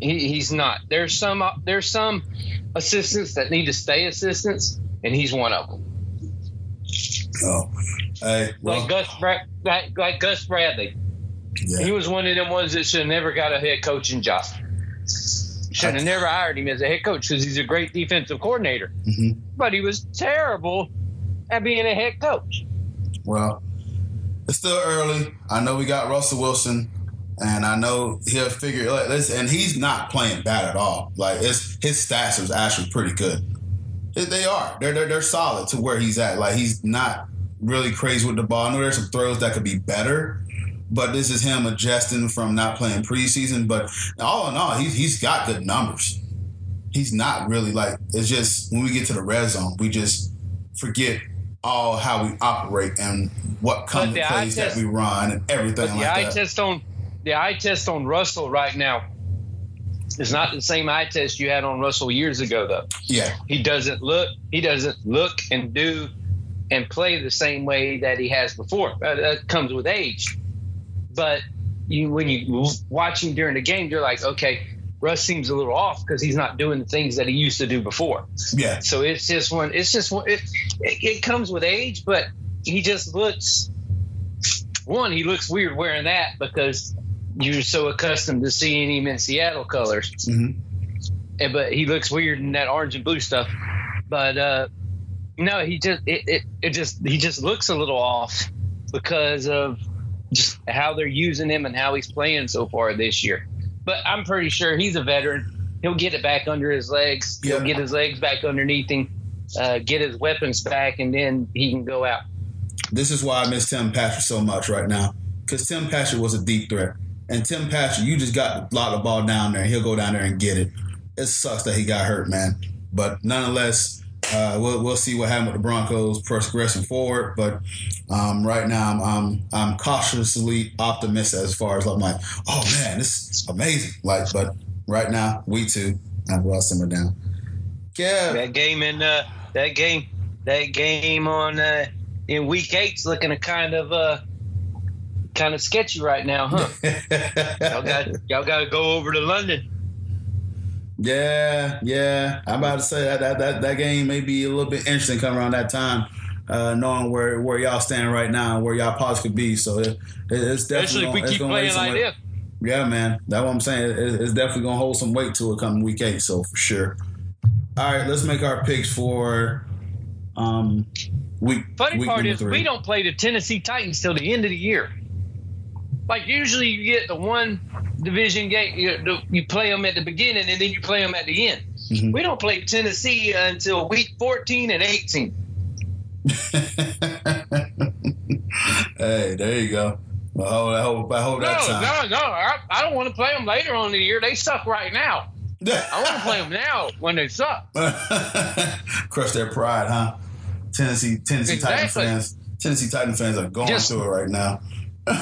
He, he's not. There's some. Uh, there's some assistants that need to stay assistants, and he's one of them. oh, hey, well, Like Gus. Like, like Gus Bradley. yeah. He was one of them ones that should have never got a head coaching job. Should have never hired him as a head coach because he's a great defensive coordinator. Mhm. But he was terrible at being a head coach. Well, it's still early. I know we got Russell Wilson, and I know he'll figure like this. And he's not playing bad at all. Like his stats is actually pretty good. They- They are. They're, they're they're solid to where he's at. Like he's not really crazy with the ball. I know there's some throws that could be better, but this is him adjusting from not playing preseason. But all in all, he's he's got good numbers. He's not really like it's just when we get to the red zone, we just forget all how we operate and what kind of plays that we run and everything like the eye that. test on the eye test on Russell right now is not the same eye test you had on Russell years ago though. yeah, He doesn't look he doesn't look and do and play the same way that he has before. That comes with age. But you when you watch him during the game, you're like, okay, Russ seems a little off because he's not doing the things that he used to do before. yeah, So it's just one. It's just one. It, it, it comes with age, but he just looks. One, he looks weird wearing that because you're so accustomed to seeing him in Seattle colors. Mm-hmm. And, but he looks weird in that orange and blue stuff. But uh, no, he just it, it it just he just looks a little off because of just how they're using him and how he's playing so far this year. But I'm pretty sure he's a veteran. He'll get it back under his legs. He'll get his legs back underneath him. uh, get his weapons back, and then he can go out. This is why I miss Tim Patrick so much right now because Tim Patrick was a deep threat, and Tim Patrick, you just got to lock the ball down there. He'll go down there and get it. It sucks that he got hurt, man. But nonetheless, uh, we'll we'll see what happened with the Broncos progressing forward. But um, right now, I'm, I'm I'm cautiously optimistic as far as I'm like, oh man, this is amazing. Like, but right now, we too, I'm well simmer down. Yeah, That game in uh, that game that game on uh, in week eight's looking a kind of uh kind of sketchy right now, huh? y'all got y'all got to go over to London. Yeah, yeah. I'm about to say that that, that, that game may be a little bit interesting coming around that time, uh, knowing where, where y'all stand right now and where y'all possibly could be. So it, it's definitely Especially if we keep playing like this. Yeah, man. That's what I'm saying. It- it's definitely gonna hold some weight to it coming week eight. So for sure. All right, let's make our picks for um week. Funny week part is three. we don't play the Tennessee Titans till the end of the year. Like usually you get the one division game, you, you play them at the beginning and then you play them at the end. Mhm. We don't play Tennessee until week 14 and 18. hey, there you go. I hope I hope No, that time. no, no. I, I don't want to play them later on in the year. They suck right now. I want to play them now when they suck. Crush their pride, huh? Tennessee, Tennessee Titan Exactly. fans. Tennessee Titan fans are going Just- through it right now.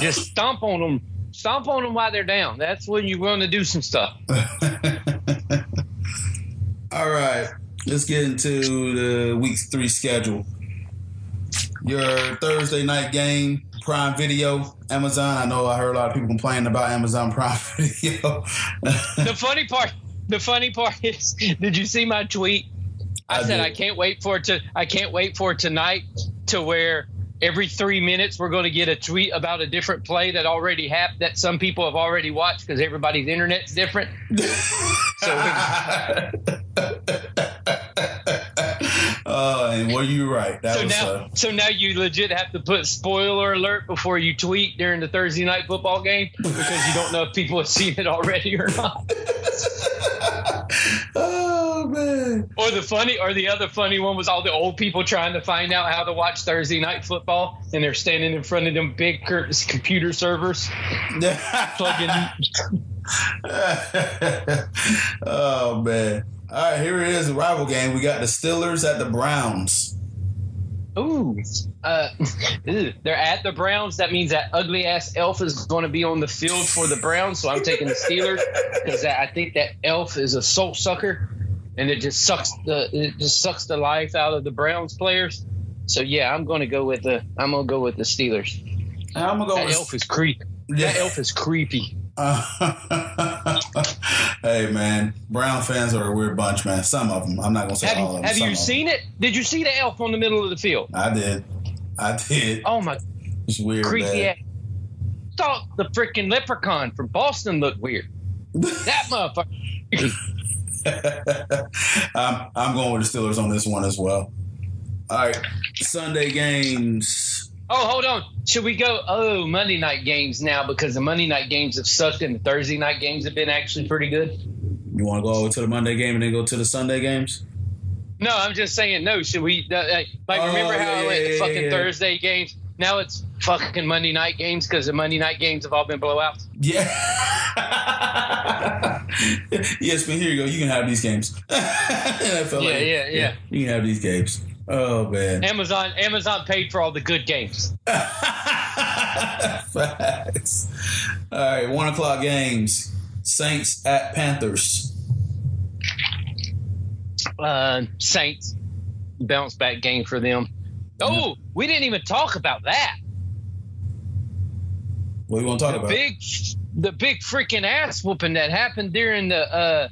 Just stomp on them. Stomp on them while they're down. That's when you want to do some stuff. All right, let's get into the week three schedule. Your Thursday night game, Prime Video, Amazon. I know I heard a lot of people complaining about Amazon Prime Video. the funny part the funny part is did you see my tweet i, I said did. i can't wait for it to i can't wait for tonight to where every three minutes we're going to get a tweet about a different play that already happened that some people have already watched because everybody's internet's different so oh, and well, you're right. That so now uh, so now you legit have to put spoiler alert before you tweet during the thursday night football game because you don't know if people have seen it already or not man. Or the funny, or the other funny one was all the old people trying to find out how to watch Thursday night football, and they're standing in front of them big computer servers, plugging. oh man. All right, here it is, a rival game. We got the Steelers at the Browns. Ooh, uh, ew. they're at the Browns. That means that ugly ass elf is going to be on the field for the Browns. So I'm taking the Steelers because I think that elf is a soul sucker, and it just sucks the it just sucks the life out of the Browns players. So yeah, I'm going to go with the I'm going to go with the Steelers. I'm gonna go That with elf is creepy. Yeah. That elf is creepy. hey man, Brown fans are a weird bunch, man. Some of them. I'm not gonna say Have all you of them. have some you of them. seen it? Did you see the elf on the middle of the field? I did. I did. Oh my It's weird, creepy ass! Thought the freaking leprechaun from Boston looked weird. That motherfucker. I'm, I'm going with the Steelers on this one as well. All right, Sunday games. Oh, hold on. Should we go? Oh, Monday night games now because the Monday night games have sucked and the Thursday night games have been actually pretty good. You want to go over to the Monday game and then go to the Sunday games? No, I'm just saying. No, should we? Uh, uh, like, Oh, remember how yeah, I went yeah, the fucking yeah. Thursday games? Now it's fucking Monday night games because the Monday night games have all been blowouts. Yeah. yes, but here you go. You can have these games. NFL, Yeah, yeah, yeah. You can have these games. Oh man. Amazon, Amazon paid for all the good games. Facts. All right, one o'clock games. Saints at Panthers. uh, Saints bounce back game for them. Oh, we didn't even talk about that. What you want to talk The about? big, the big freaking ass whooping that happened during the uh,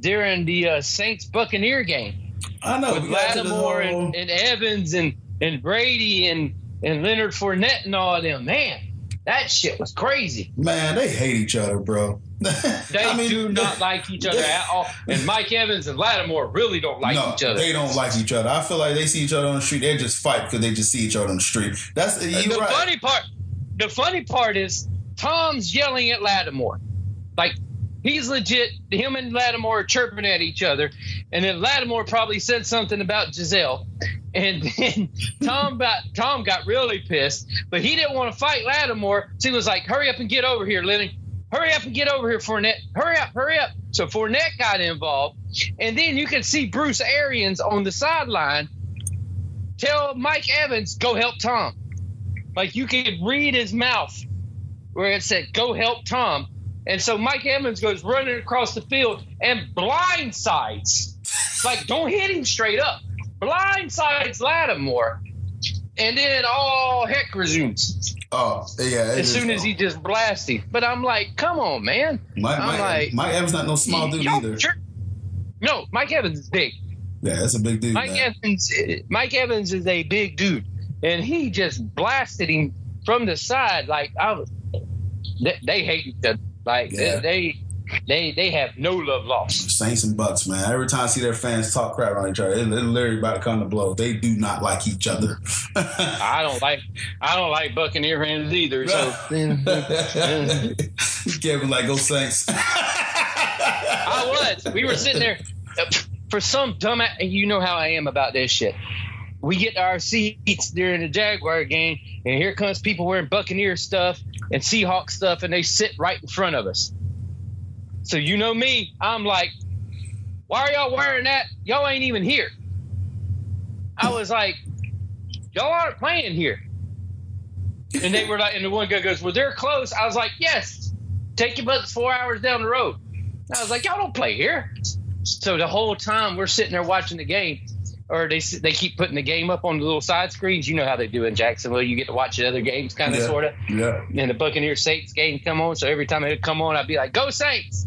during the uh, Saints Buccaneer game I know. with we got to the Lattimore whole- and, and Evans and and Brady and and Leonard Fournette and all of them. Man, that shit was crazy. Man, they hate each other, bro. They I mean, do not like each other at all. And Mike Evans and Lattimore really don't like no, each other. they don't like each other. I feel like they see each other on the street. They just fight because they just see each other on the street. That's uh, you the right. funny part the funny part is Tom's yelling at Lattimore. Like he's legit. Him and Lattimore are chirping at each other, and then Lattimore probably said something about Gisele, and then Tom got Tom got really pissed, but he didn't want to fight Lattimore, so he was like, "Hurry up and get over here, Lenny. Hurry up and get over here, Fournette. Hurry up, hurry up." So Fournette got involved, and then you can see Bruce Arians on the sideline tell Mike Evans, "Go help Tom." Like you could read his mouth where it said, "Go help Tom." And so Mike Evans goes running across the field and blindsides. like, don't hit him straight up. Blindsides Lattimore. And then all heck resumes. Oh, yeah. As soon as he just blasts him. But I'm like, come on, man. Mike, I'm Mike, like, Mike Evans not no small dude either. sure. No, Mike Evans is big. Yeah, that's a big dude. Mike man. Evans, Mike Evans is a big dude, and he just blasted him from the side. Like I was, they, they hate each other. Like Yeah. they, they, they they have no love lost. Saints and Bucks, man. Every time I see their fans talk crap on each other, it, it literally about to come to blows. They do not like each other. I don't like, I don't like Buccaneer fans either. So Kevin like go Saints. I was. We were sitting there for some dumb. You know how I am about this shit. We get to our seats during the Jaguar game, and here comes people wearing Buccaneer stuff and Seahawk stuff, and they sit right in front of us. So you know me, I'm like, why are y'all wearing that? Y'all ain't even here. I was like, y'all aren't playing here. And they were like, and the one guy goes, well, they're close. I was like, yes, take your butts four hours down the road. I was like, y'all don't play here. So the whole time we're sitting there watching the game, or they they keep putting the game up on the little side screens. You know how they do in Jacksonville. You get to watch the other games, kind of, Yeah. sort of. yeah. And the Buccaneer Saints game come on, so every time it would come on, I'd be like, "Go Saints!"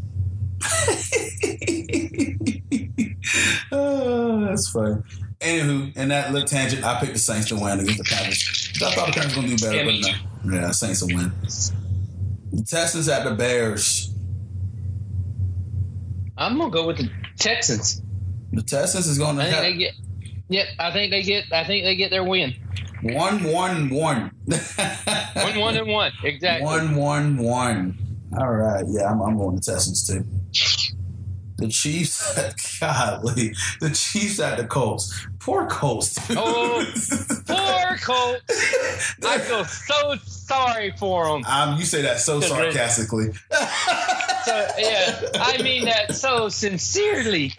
oh, that's funny. Anywho, in that little tangent, I picked the Saints to win against the Packers. I thought the Packers were gonna do better, but no. Yeah, Saints will win. The Texans at the Bears. I'm gonna go with the Texans. The Texans is going to I think have they get. Yep, I think they get. I think they get their win. one, one, one. One, one, and one. Exactly. One, one, one. All right. Yeah, I'm, I'm going to Texans too. The Chiefs, golly, the Chiefs at the Colts. Poor Colts. dude. Oh, Poor Colts. I feel so sorry for them. um, you say that so sarcastically. So, yeah, I mean that so sincerely.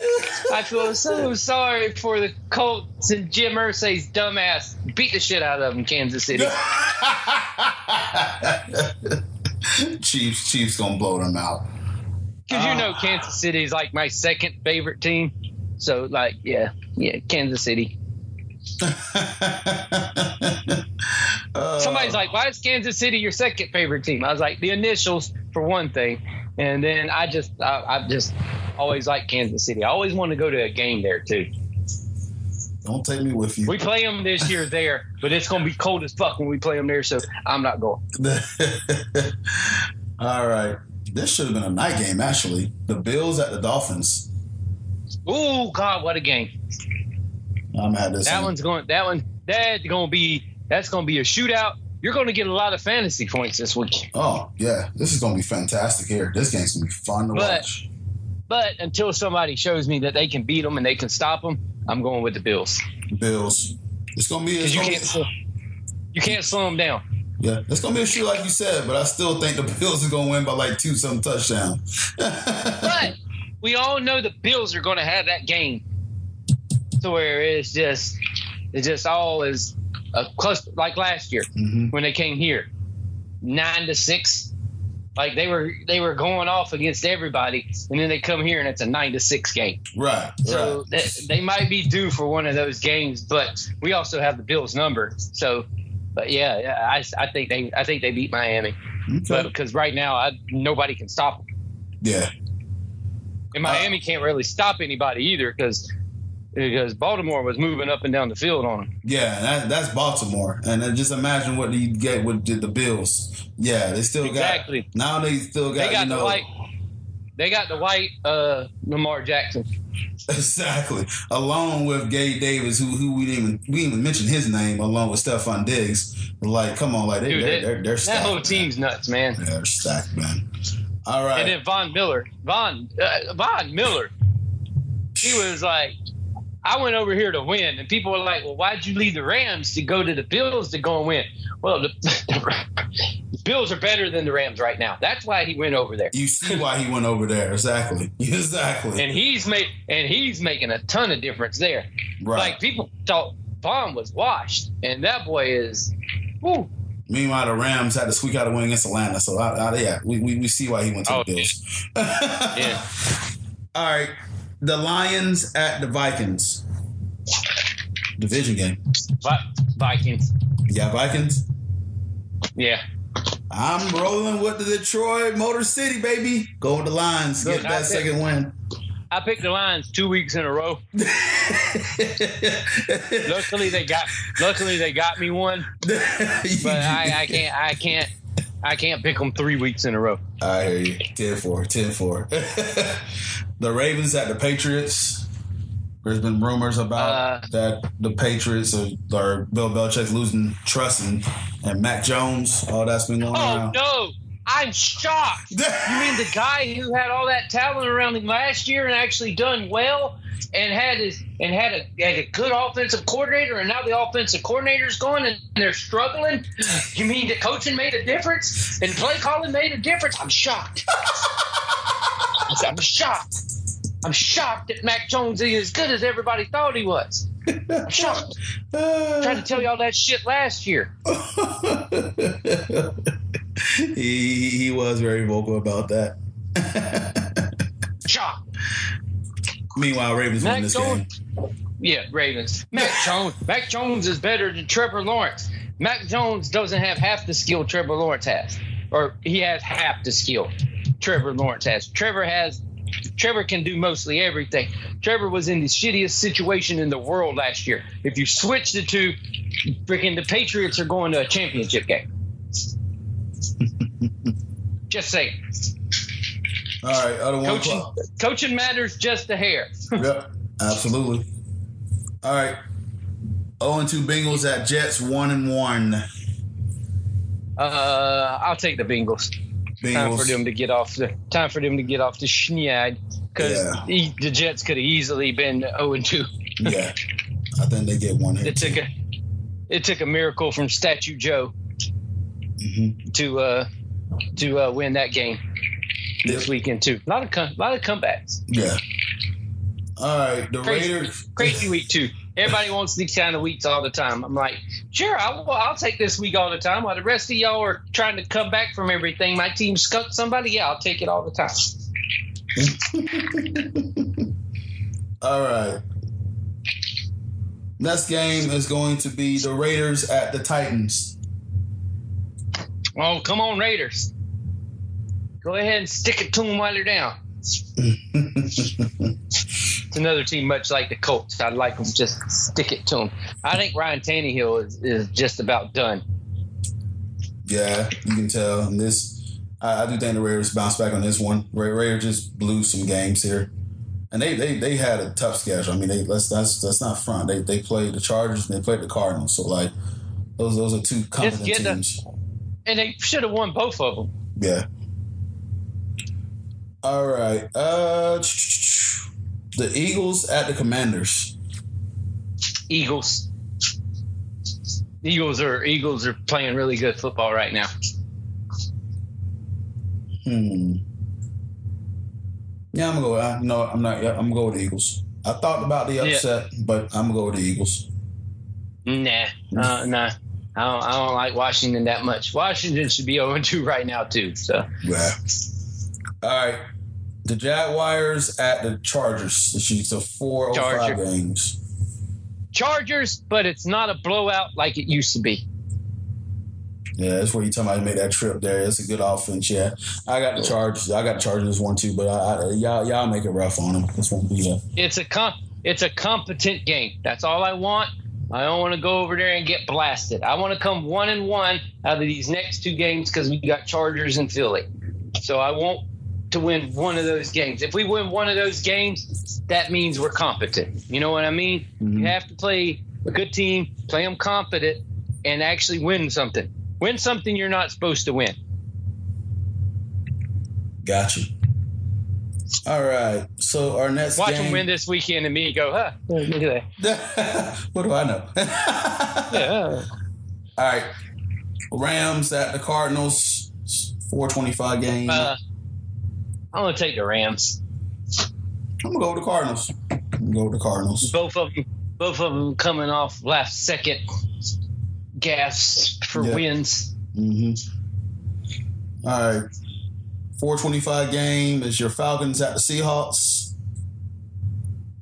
I feel so sorry for the Colts and Jim Irsay's dumbass. Beat the shit out of them, Kansas City. Chiefs, Chiefs gonna blow them out. Because you Ah. know Kansas City is like my second favorite team. So, like, yeah, yeah, Kansas City. Uh, Somebody's like, why is Kansas City your second favorite team? I was like, the initials for one thing, and then I just, I, I've just always like Kansas City. I always want to go to a game there too. don't take me with you. We play them this year there, but it's gonna be cold as fuck when we play them there, so I'm not going. All right. This should have been a night game, actually. The Bills at the Dolphins. Oh God, what a game! I'm at this. That one. one's going. That one. That's gonna be. That's gonna be a shootout. You're gonna get a lot of fantasy points this week. Oh, yeah. This is going to be fantastic here. This game's going to be fun to But- watch. But until somebody shows me that they can beat them and they can stop them, I'm going with the Bills Bills. It's going to be. It's you can't. Slow, you can't slow them down. Yeah, it's going to be a shoot like you said, but I still think the Bills are going to win by like two some touchdowns. But we all know the Bills are going to have that game to where it's just, it's just all is a cluster like last year hmm when they came here, nine to six. Like they were, they were going off against everybody, and then they come here and it's a nine to six game. Right. So right. they, they might be due for one of those games, but we also have the Bills number. So, but yeah, yeah, I, I think they, I think they beat Miami, Okay. because right now I, nobody can stop them. Yeah. And Miami uh, can't really stop anybody either because because Baltimore was moving up and down the field on them. Yeah, that, that's Baltimore, and then just imagine what you get with the, the Bills. Yeah, they still Exactly. got exactly now. They still got, They got you the know white. They got the white uh, Lamar Jackson. exactly along with Gabe Davis, who who we didn't even we didn't even mention his name, along with Stefon Diggs. Like, come on, like they, Dude, they're, that- they're, they're That whole man. team's nuts, man. Yeah, they're stacked, man. All right. And then Von Miller, Von uh, Von Miller, he was like, I went over here to win, and people were like, "Well, why'd you leave the Rams to go to the Bills to go and win?" Well, the, the Bills are better than the Rams right now. That's why he went over there. You see why he went over there? Exactly. Exactly. And he's made and he's making a ton of difference there. right. Like people thought Von was washed, and that boy is. Woo, Meanwhile, the Rams had to squeak out a win against Atlanta. So, I, I, yeah, we, we, we see why he went to Oh, the Bills. yeah. All right. The Lions at the Vikings. Division game. Vi- Vikings. Yeah, Vikings. Yeah. I'm rolling with the Detroit Motor City, baby. Go with the Lions. Get that think- second win. I picked the Lions two weeks in a row. Luckily they got luckily they got me one, but I, I can't I can't I can't pick them three weeks in a row. I hear you. 10 4. 10 4. the Ravens at the Patriots. There's been rumors about Uh, that the Patriots are, are Bill Belichick's losing trust in and Mac Jones. All that's been going on. Oh around. no, I'm shocked. You mean the guy who had all that talent around him last year and actually done well and had his and had a had a good offensive coordinator and now the offensive coordinator's gone and they're struggling? You mean the coaching made a difference and play calling made a difference? I'm shocked. I'm shocked. I'm shocked that Mac Jones is as good as everybody thought he was. I'm shocked. Tried to tell y'all that shit last year. he he was very vocal about that. Shocked. Meanwhile, Ravens won Mac this game. Yeah, Ravens. Mac Jones. Mac Jones is better than Trevor Lawrence. Mac Jones doesn't have half the skill Trevor Lawrence has, or he has half the skill Trevor Lawrence has. Trevor has. Trevor can do mostly everything. Trevor was in the shittiest situation in the world last year. If you switch the two, freaking the Patriots are going to a championship game. Just saying. All right, other one. Coaching, club. coaching matters just a hair. Yep, absolutely. All right. 0 and 2 Bengals at Jets, 1 and 1. Uh, I'll take the Bengals. Time for them to get off the time for them to get off the schneid because Yeah. the Jets could have easily been zero and two. yeah. I think they get one. It took a it took a miracle from Statue Joe hmm to uh to uh, win that game this weekend too. A lot of com- lot of comebacks. Yeah. All right. The Crazy, Raiders. crazy week too. Everybody wants these kind of weeks all the time. I'm like, sure, I'll, I'll take this week all the time. While the rest of y'all are trying to come back from everything, my team skunked somebody. Yeah, I'll take it all the time. All right. Next game is going to be the Raiders at the Titans. Oh, come on, Raiders. Go ahead and stick it to them while they're down. It's another team much like the Colts. I'd like them just stick it to them. I think Ryan Tannehill is, is just about done. yeah, you can tell. And this, I, I do think the Raiders bounce back on this one. Ra- Raiders just blew some games here, and they they, they had a tough schedule. I mean, they let's that's that's not front. They they played the Chargers and they played the Cardinals. So like, those those are two competent teams. And they should have won both of them. Yeah. All right. Uh, the Eagles at the Commanders. Eagles. Eagles are Eagles are playing really good football right now. Hmm. Yeah, I'm gonna go. I, no, I'm not. Yeah, I'm gonna go with the Eagles. I thought about the Yeah. upset, but I'm gonna go with the Eagles. Nah, uh, nah. I don't, I don't like Washington that much. Washington should be 0 2 right now, too. So, Yeah. All right. The Jaguars at the Chargers. It's a four or five games. Chargers, but it's not a blowout like it used to be. Yeah, that's where you talking about made that trip there. It's a good offense. Yeah, I got the Chargers. I got the Chargers one too, but I, I, y'all y'all make it rough on them. This won't be a It's a com- it's a competent game. That's all I want. I don't want to go over there and get blasted. I want to come one and one out of these next two games because we got Chargers and Philly. So I want to win one of those games. If we win one of those games, that means we're competent. You know what I mean? Mhm. You have to play a good team, play them competent, and actually win something. Win something you're not supposed to win. Gotcha. All right. So our next Watch game. them win this weekend and me go, huh? Look at that. what do I know? Yeah. All right. Rams at the Cardinals. 425 game. Uh, I'm gonna take the Rams. I'm gonna go with the Cardinals. I'm gonna go with the Cardinals. Both of them, both of them coming off last second gas for Yeah. wins. hmm All right. 425 game is your Falcons at the Seahawks.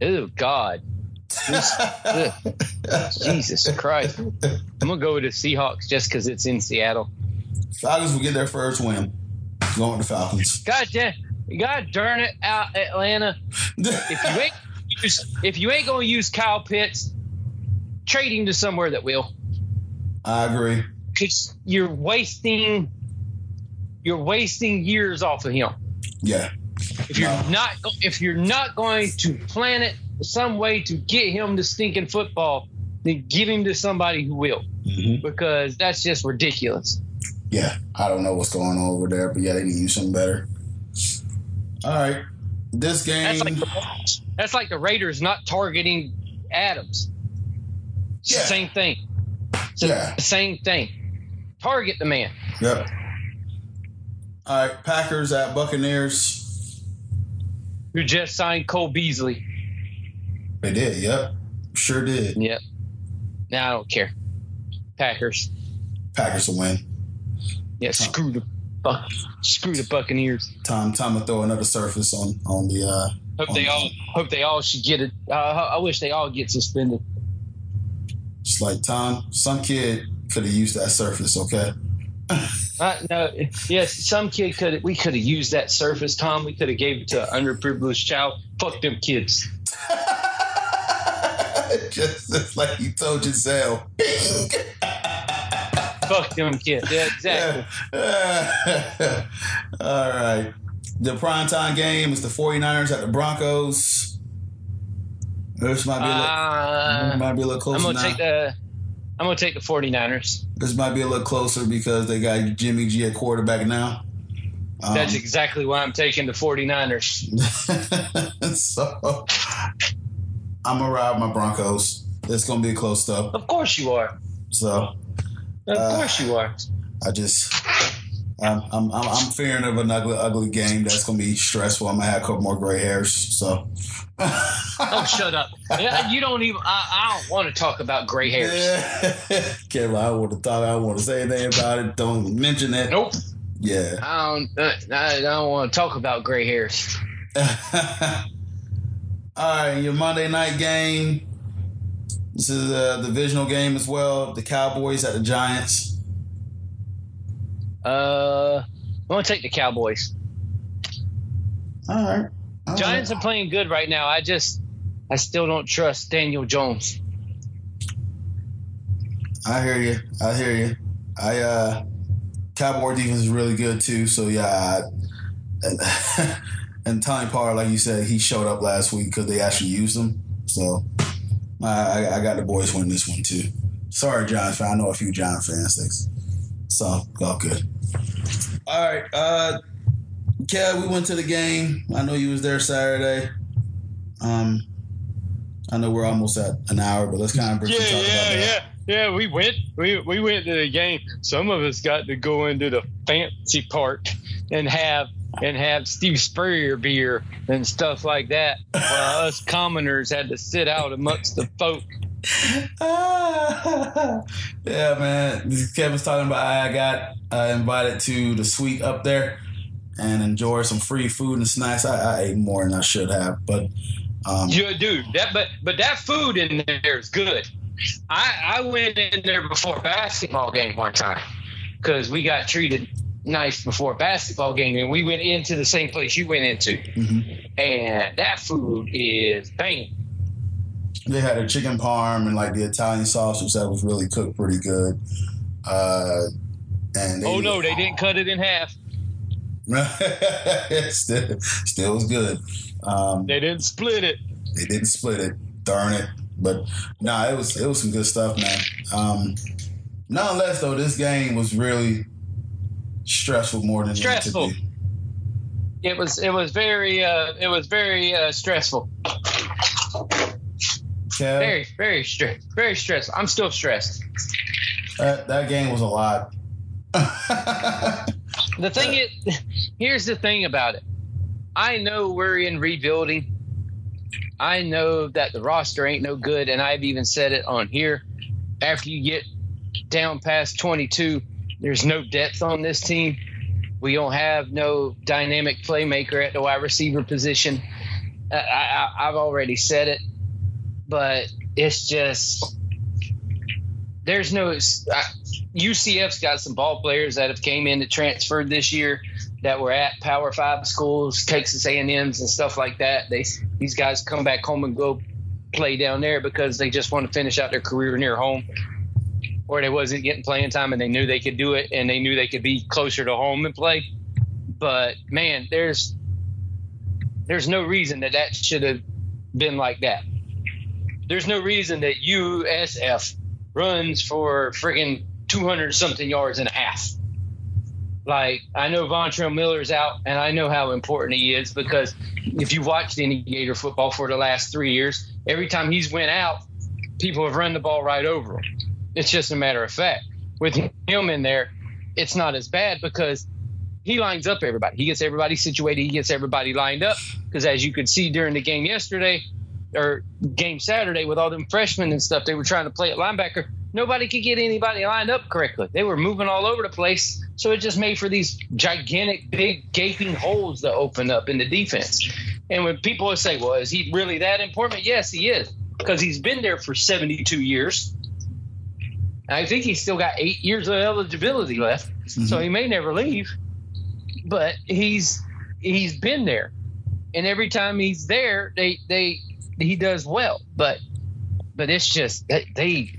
Oh God, Jesus Christ! I'm gonna go with the Seahawks just because it's in Seattle. Falcons will get their first win. Going with the Falcons. God damn, God darn it, out Atlanta. If you ain't use, if you ain't gonna use Kyle Pitts, trade him to somewhere that will. I agree. Cause you're wasting, you're wasting years off of him. Yeah. If you're No. not, if you're not going to plan it some way to get him to stinking football, then give him to somebody who will, hmm because that's just ridiculous. Yeah. I don't know what's going on over there, but yeah, they need use something better. All right. This game. That's like the, that's like the Raiders not targeting Adams. Yeah. Same thing. Yeah. same thing. Target the man. Yep. All right. Packers at Buccaneers. Who just signed Cole Beasley. They did. Yep. Sure did. Yep. Now I don't care. Packers. Packers will win. Yeah, screw the Screw the Buccaneers. Time. Time to throw another surface on on the. uh Hope they all hope they all should get it. Uh, I wish they all get suspended. Just like Tom, some kid could have used that surface. Okay. Uh, no, yes, some kid could. We could have used that surface, Tom. We could have gave it to an underprivileged child. Fuck them kids. just, just like you told yourself. Fuck them kids. Yeah, exactly. All right. The primetime game is the 49ers at the Broncos. This might be a little, Uh, might be a little I'm closer gonna now. take the. I'm gonna take the 49ers. this might be a little closer because they got Jimmy G at quarterback now. Um, That's exactly why I'm taking the 49ers. so I'm gonna ride my Broncos. It's gonna be a close stuff. Of course you are. So Of Uh, course you are. I just I'm I'm I'm, fearing of an ugly ugly game that's gonna be stressful. I'm gonna have a couple more gray hairs. So Oh, shut up. You don't even. I, I don't want to talk about gray hairs. Kevin, I want to talk. I don't want to say anything about it. Don't mention it. Nope. Yeah. I don't. Uh, I don't want to talk about gray hairs. All right, your Monday night game. This is a divisional game as well. The Cowboys at the Giants. Uh, I'm gonna take the Cowboys. All right. All Giants right. are playing good right now. I just, I still don't trust Daniel Jones. I hear you. I hear you. I uh Cowboy defense is really good too. So yeah, I, and and Tony Pollard, like you said, he showed up last week because they actually used him. So I, I, I got the boys win this one too. Sorry, Giants fan. I know a few Giant fans. Thanks. So all good. All right, uh, Kev, we went to the game. I know you was there Saturday. Um, I know we're almost at an hour, but let's kind of briefly talk about that. yeah. We went, we we went to the game. Some of us got to go into the fancy part and have and have Steve Spurrier beer and stuff like that, while us commoners had to sit out amongst the folk. Ah, yeah, man. Kevin's talking about I got uh, invited to the suite up there and enjoy some free food and snacks. I, I ate more than I should have, but um, Yeah, dude. That but but that food in there is good. I I went in there before basketball game one time because we got treated nice before a basketball game, and we went into the same place you went into, mhm. and that food is bang. they had a chicken parm and like the Italian sausage that was really cooked pretty good. Uh, and they, Oh no, they didn't cut it in half. still, still was good. Um, They didn't split it. they didn't split it. Darn it! But nah, it was it was some good stuff, man. Um, nonetheless, though, this game was really stressful more than it Stressful. be. it was it was very uh, it was very uh, stressful. Kev, Very very stress very stressful. I'm still stressed. that, that game was a lot. The thing is, here's the thing about it. I know we're in rebuilding. I know that the roster ain't no good, and I've even said it on here. After you get down past 22, there's no depth on this team. We don't have no dynamic playmaker at the wide receiver position. I, I, I've already said it, but it's just there's no. I, UCF's got some ball players that have came in to transferred this year that were at Power Five schools, Texas A&M's and stuff like that. They these guys come back home and go play down there because they just want to finish out their career near home, or they wasn't getting playing time and they knew they could do it and they knew they could be closer to home and play. But man, there's there's no reason that that should have been like that. There's no reason that USF runs for friggin' 200 something yards and a half. Like I know Ventrell Miller's out, and I know how important he is because if you watched any Gator football for the last three years, every time he's went out, people have run the ball right over him. It's just a matter of fact. With him in there, it's not as bad because he lines up everybody. He gets everybody situated. He gets everybody lined up. Because as you could see during the game yesterday, or game Saturday, with all them freshmen and stuff, they were trying to play at linebacker. Nobody could get anybody lined up correctly. They were moving all over the place. So it just made for these gigantic, big, gaping holes to open up in the defense. And when people say, well, is he really that important? Yes, he is, because he's been there for 72 years. I think he's still got eight years of eligibility left, mm-hmm. so he may never leave. But he's he's been there, and every time he's there, they they he does well. But but it's just they, they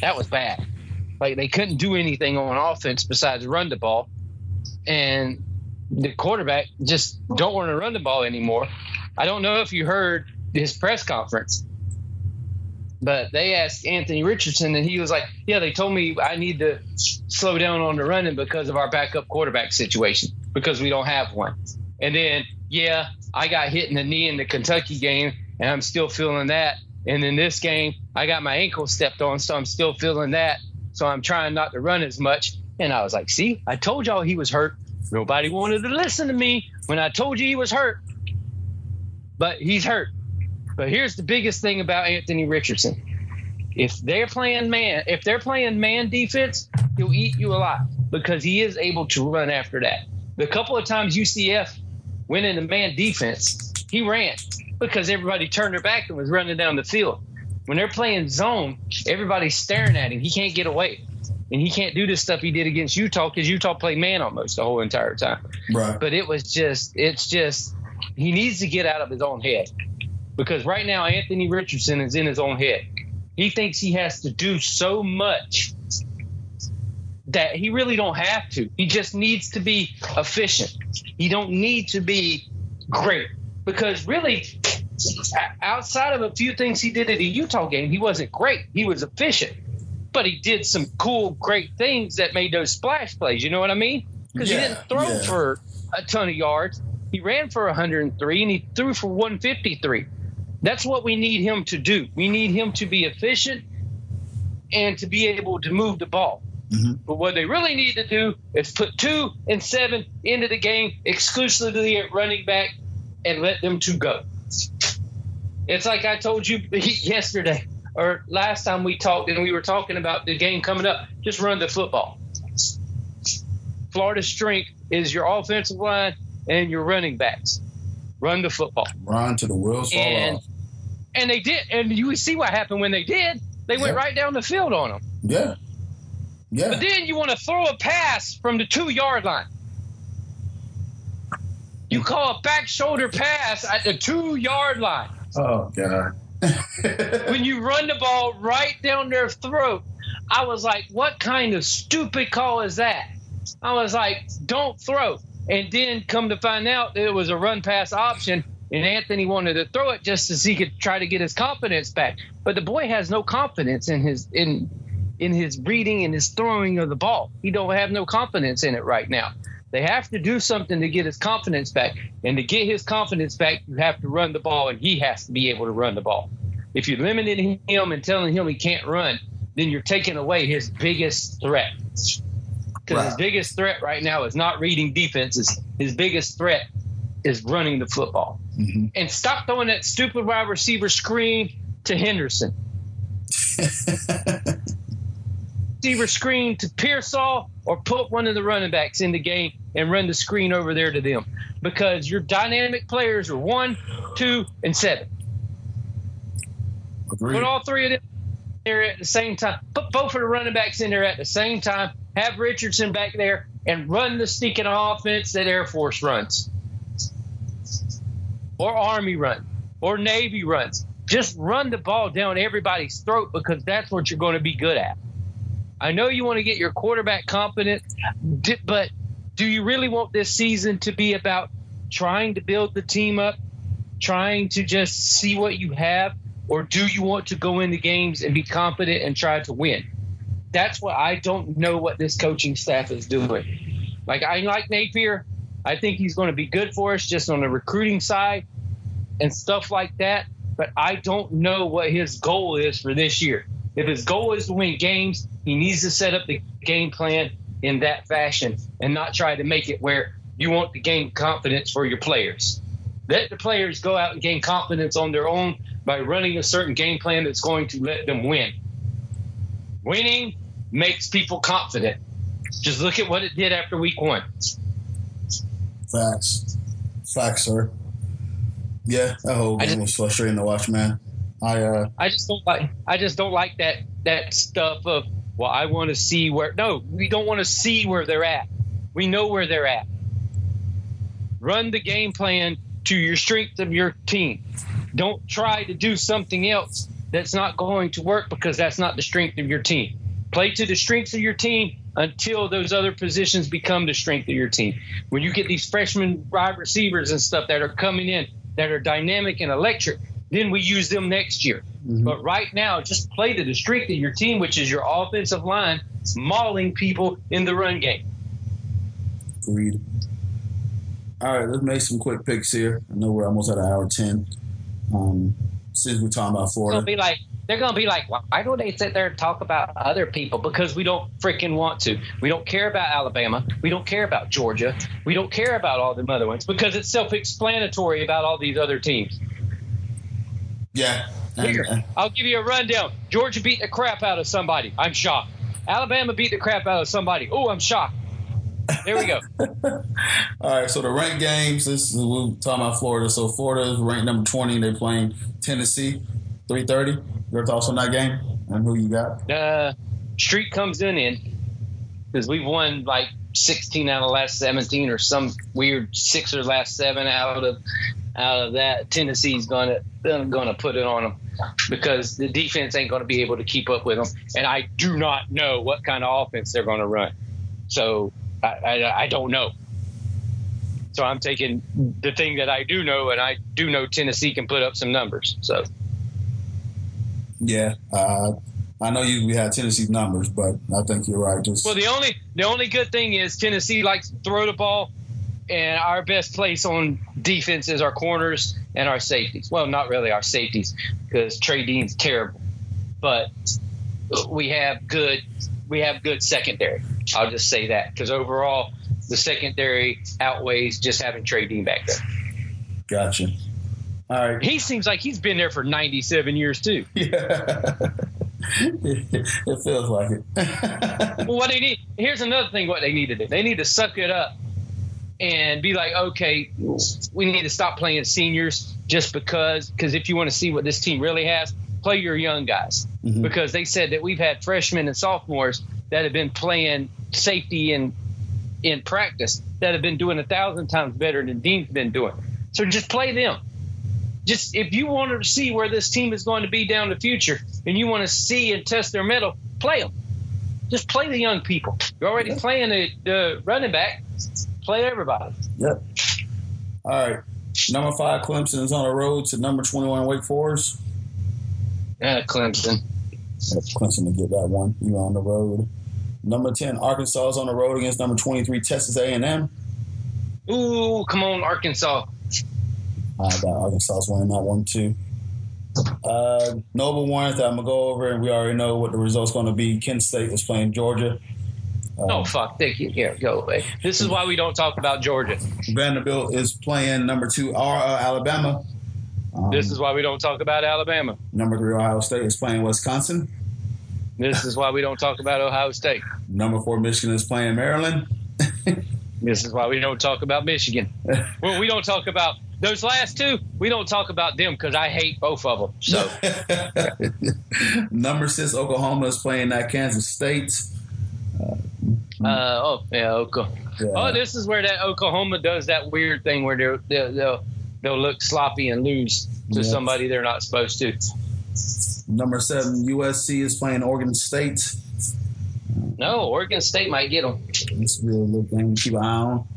that was bad. Like they couldn't do anything on offense besides run the ball, and the quarterback just don't want to run the ball anymore. I don't know if you heard his press conference, but they asked Anthony Richardson, and he was like, "Yeah, they told me I need to slow down on the running because of our backup quarterback situation because we don't have one." And then, yeah, I got hit in the knee in the Kentucky game, and I'm still feeling that. And in this game, I got my ankle stepped on, so I'm still feeling that. So I'm trying not to run as much. And I was like, see, I told y'all he was hurt. Nobody wanted to listen to me when I told you he was hurt. But he's hurt. But here's the biggest thing about Anthony Richardson. If they're playing man, if they're playing man defense, he'll eat you alive because he is able to run after that. The couple of times UCF went into man defense, he ran because everybody turned their back and was running down the field. When they're playing zone, everybody's staring at him. He can't get away. And he can't do this stuff he did against Utah because Utah played man almost the whole entire time. Right. But it was just, it's just, he needs to get out of his own head because right now Anthony Richardson is in his own head. He thinks he has to do so much that he really don't have to. He just needs to be efficient. He don't need to be great because really outside of a few things he did at a Utah game, he wasn't great. He was efficient, but he did some cool, great things that made those splash plays. You know what I mean? Because Yeah, he didn't throw yeah. for a ton of yards. He ran for 103 and he threw for 153. That's what we need him to do. We need him to be efficient and to be able to move the ball. Mhm. But what they really need to do is put two and seven into the game exclusively at running back and let them two go. It's like I told you yesterday or last time we talked and we were talking about the game coming up. Just run the football. Florida's strength is your offensive line and your running backs. Run the football. Run to the wheels fall And off. and they did. And you see what happened when they did. They went Yeah. right down the field on them. Yeah. Yeah. But then you want to throw a pass from the two yard line. You call a back shoulder pass at the two yard line oh God. when you run the ball right down their throat. I was like, what kind of stupid call is that? I was like, don't throw. And then come to find out that it was a run pass option, and Anthony wanted to throw it just as he could try to get his confidence back. But the boy has no confidence in his in in his reading and his throwing of the ball. He don't have no confidence in it right now. They have to do something to get his confidence back. And to get his confidence back, you have to run the ball, and he has to be able to run the ball. If you're limiting him and telling him he can't run, then you're taking away his biggest threat. Because Right. his biggest threat right now is not reading defenses. His biggest threat is running the football. Mhm. And stop throwing that stupid wide receiver screen to Henderson. receiver screen to Pearsall or put one of the running backs in the game and run the screen over there to them because your dynamic players are one, two, and seven. Agreed. Put all three of them there at the same time. Put both of the running backs in there at the same time. Have Richardson back there and run the sneaking offense that Air Force runs, or Army runs, or Navy runs. Just run the ball down everybody's throat because that's what you're going to be good at. I know you want to get your quarterback competent, but do you really want this season to be about trying to build the team up, trying to just see what you have, or do you want to go into games and be competent and try to win? That's what I don't know what this coaching staff is doing. Like I like Napier. I think he's going to be good for us just on the recruiting side and stuff like that. But I don't know what his goal is for this year. If his goal is to win games, he needs to set up the game plan in that fashion and not try to make it where you want to gain confidence for your players. Let the players go out and gain confidence on their own by running a certain game plan that's going to let them win. Winning makes people confident. Just look at what it did after week one. Facts. Facts, sir. Yeah, that whole game just- was frustrating to watch, man. I uh I just don't like I just don't like that that stuff of well I want to see where no we don't want to see where they're at. We know where they're at. Run the game plan to your strength of your team. Don't try to do something else that's not going to work because that's not the strength of your team. Play to the strengths of your team until those other positions become the strength of your team. When you get these freshman wide receivers and stuff that are coming in that are dynamic and electric, then we use them next year. But right now, just play to the strength of your team, which is your offensive line, mauling people in the run game. agreed. All right, let's make some quick picks here. I know we're almost at an hour ten. Um, since we're talking about They're Florida, gonna be like, they're gonna be like, why don't they sit there and talk about other people? Because we don't freaking want to. We don't care about Alabama. We don't care about Georgia. We don't care about all them other ones because it's self-explanatory about all these other teams. yeah, and, Here, uh, I'll give you a rundown. Georgia beat the crap out of somebody. I'm shocked. Alabama beat the crap out of somebody. Oh, I'm shocked. There we go. All right, so the ranked games. This is we're talking about Florida. So Florida is ranked number twenty. They're playing Tennessee, three thirty. Your thoughts on that game and who you got? uh, streak comes in in because we've won like 16 out of the last 17 or some weird six or last seven out of out of that. Tennessee's gonna gonna put it on them because the defense ain't gonna be able to keep up with them, and I do not know what kind of offense they're gonna run. So I, I, I don't know. So I'm taking the thing that I do know, and I do know Tennessee can put up some numbers. So Yeah, uh, I know you. We had Tennessee's numbers, but I think you're right. Just Well, the only the only good thing is Tennessee likes to throw the ball, and our best place on defense is our corners and our safeties. Well, not really our safeties because Trey Dean's terrible, but we have good we have good secondary. I'll just say that because overall the secondary outweighs just having Trey Dean back there. gotcha. All right. He seems like he's been there for 97 years too. Yeah. it feels like it. well, what they need here's another thing what they need to do they need to suck it up and be like okay we need to stop playing seniors just because because if you want to see what this team really has play your young guys Mhm. because they said that we've had freshmen and sophomores that have been playing safety in in practice that have been doing a thousand times better than Dean's been doing so just play them just if you want to see where this team is going to be down the future and you want to see and test their mettle, play them. Just play the young people. You're already playing the, the running back. Play everybody. Yep. All right. Number five, Clemson is on the road to number 21, Wake Forest. Uh, Clemson. Yep, Clemson to get that one. You on the road. Number ten, Arkansas is on the road against number twenty-three, Texas A&M. Ooh, come on, Arkansas. I got Arkansas winning that one too. Uh, Noble Warrant that I'm gonna go over, and we already know what the result's going to be. Kent State is playing Georgia. oh fuck! Thank you. Here, go away. This is why we don't talk about Georgia. Vanderbilt is playing number two uh, Alabama. Um, This is why we don't talk about Alabama. number three Ohio State is playing Wisconsin. This is why we don't talk about Ohio State. Number four Michigan is playing Maryland. This is why we don't talk about Michigan. Well, we don't talk about those last two. We don't talk about them because I hate both of them. So number six Oklahoma is playing that Kansas State. Uh, oh yeah, Oklahoma. Yeah. Oh, this is where that Oklahoma does that weird thing where they're, they'll they'll they'll look sloppy and lose to Yeah. somebody they're not supposed to. Number seven USC is playing Oregon State. No, Oregon State might get them. This will be a little game to keep an eye on.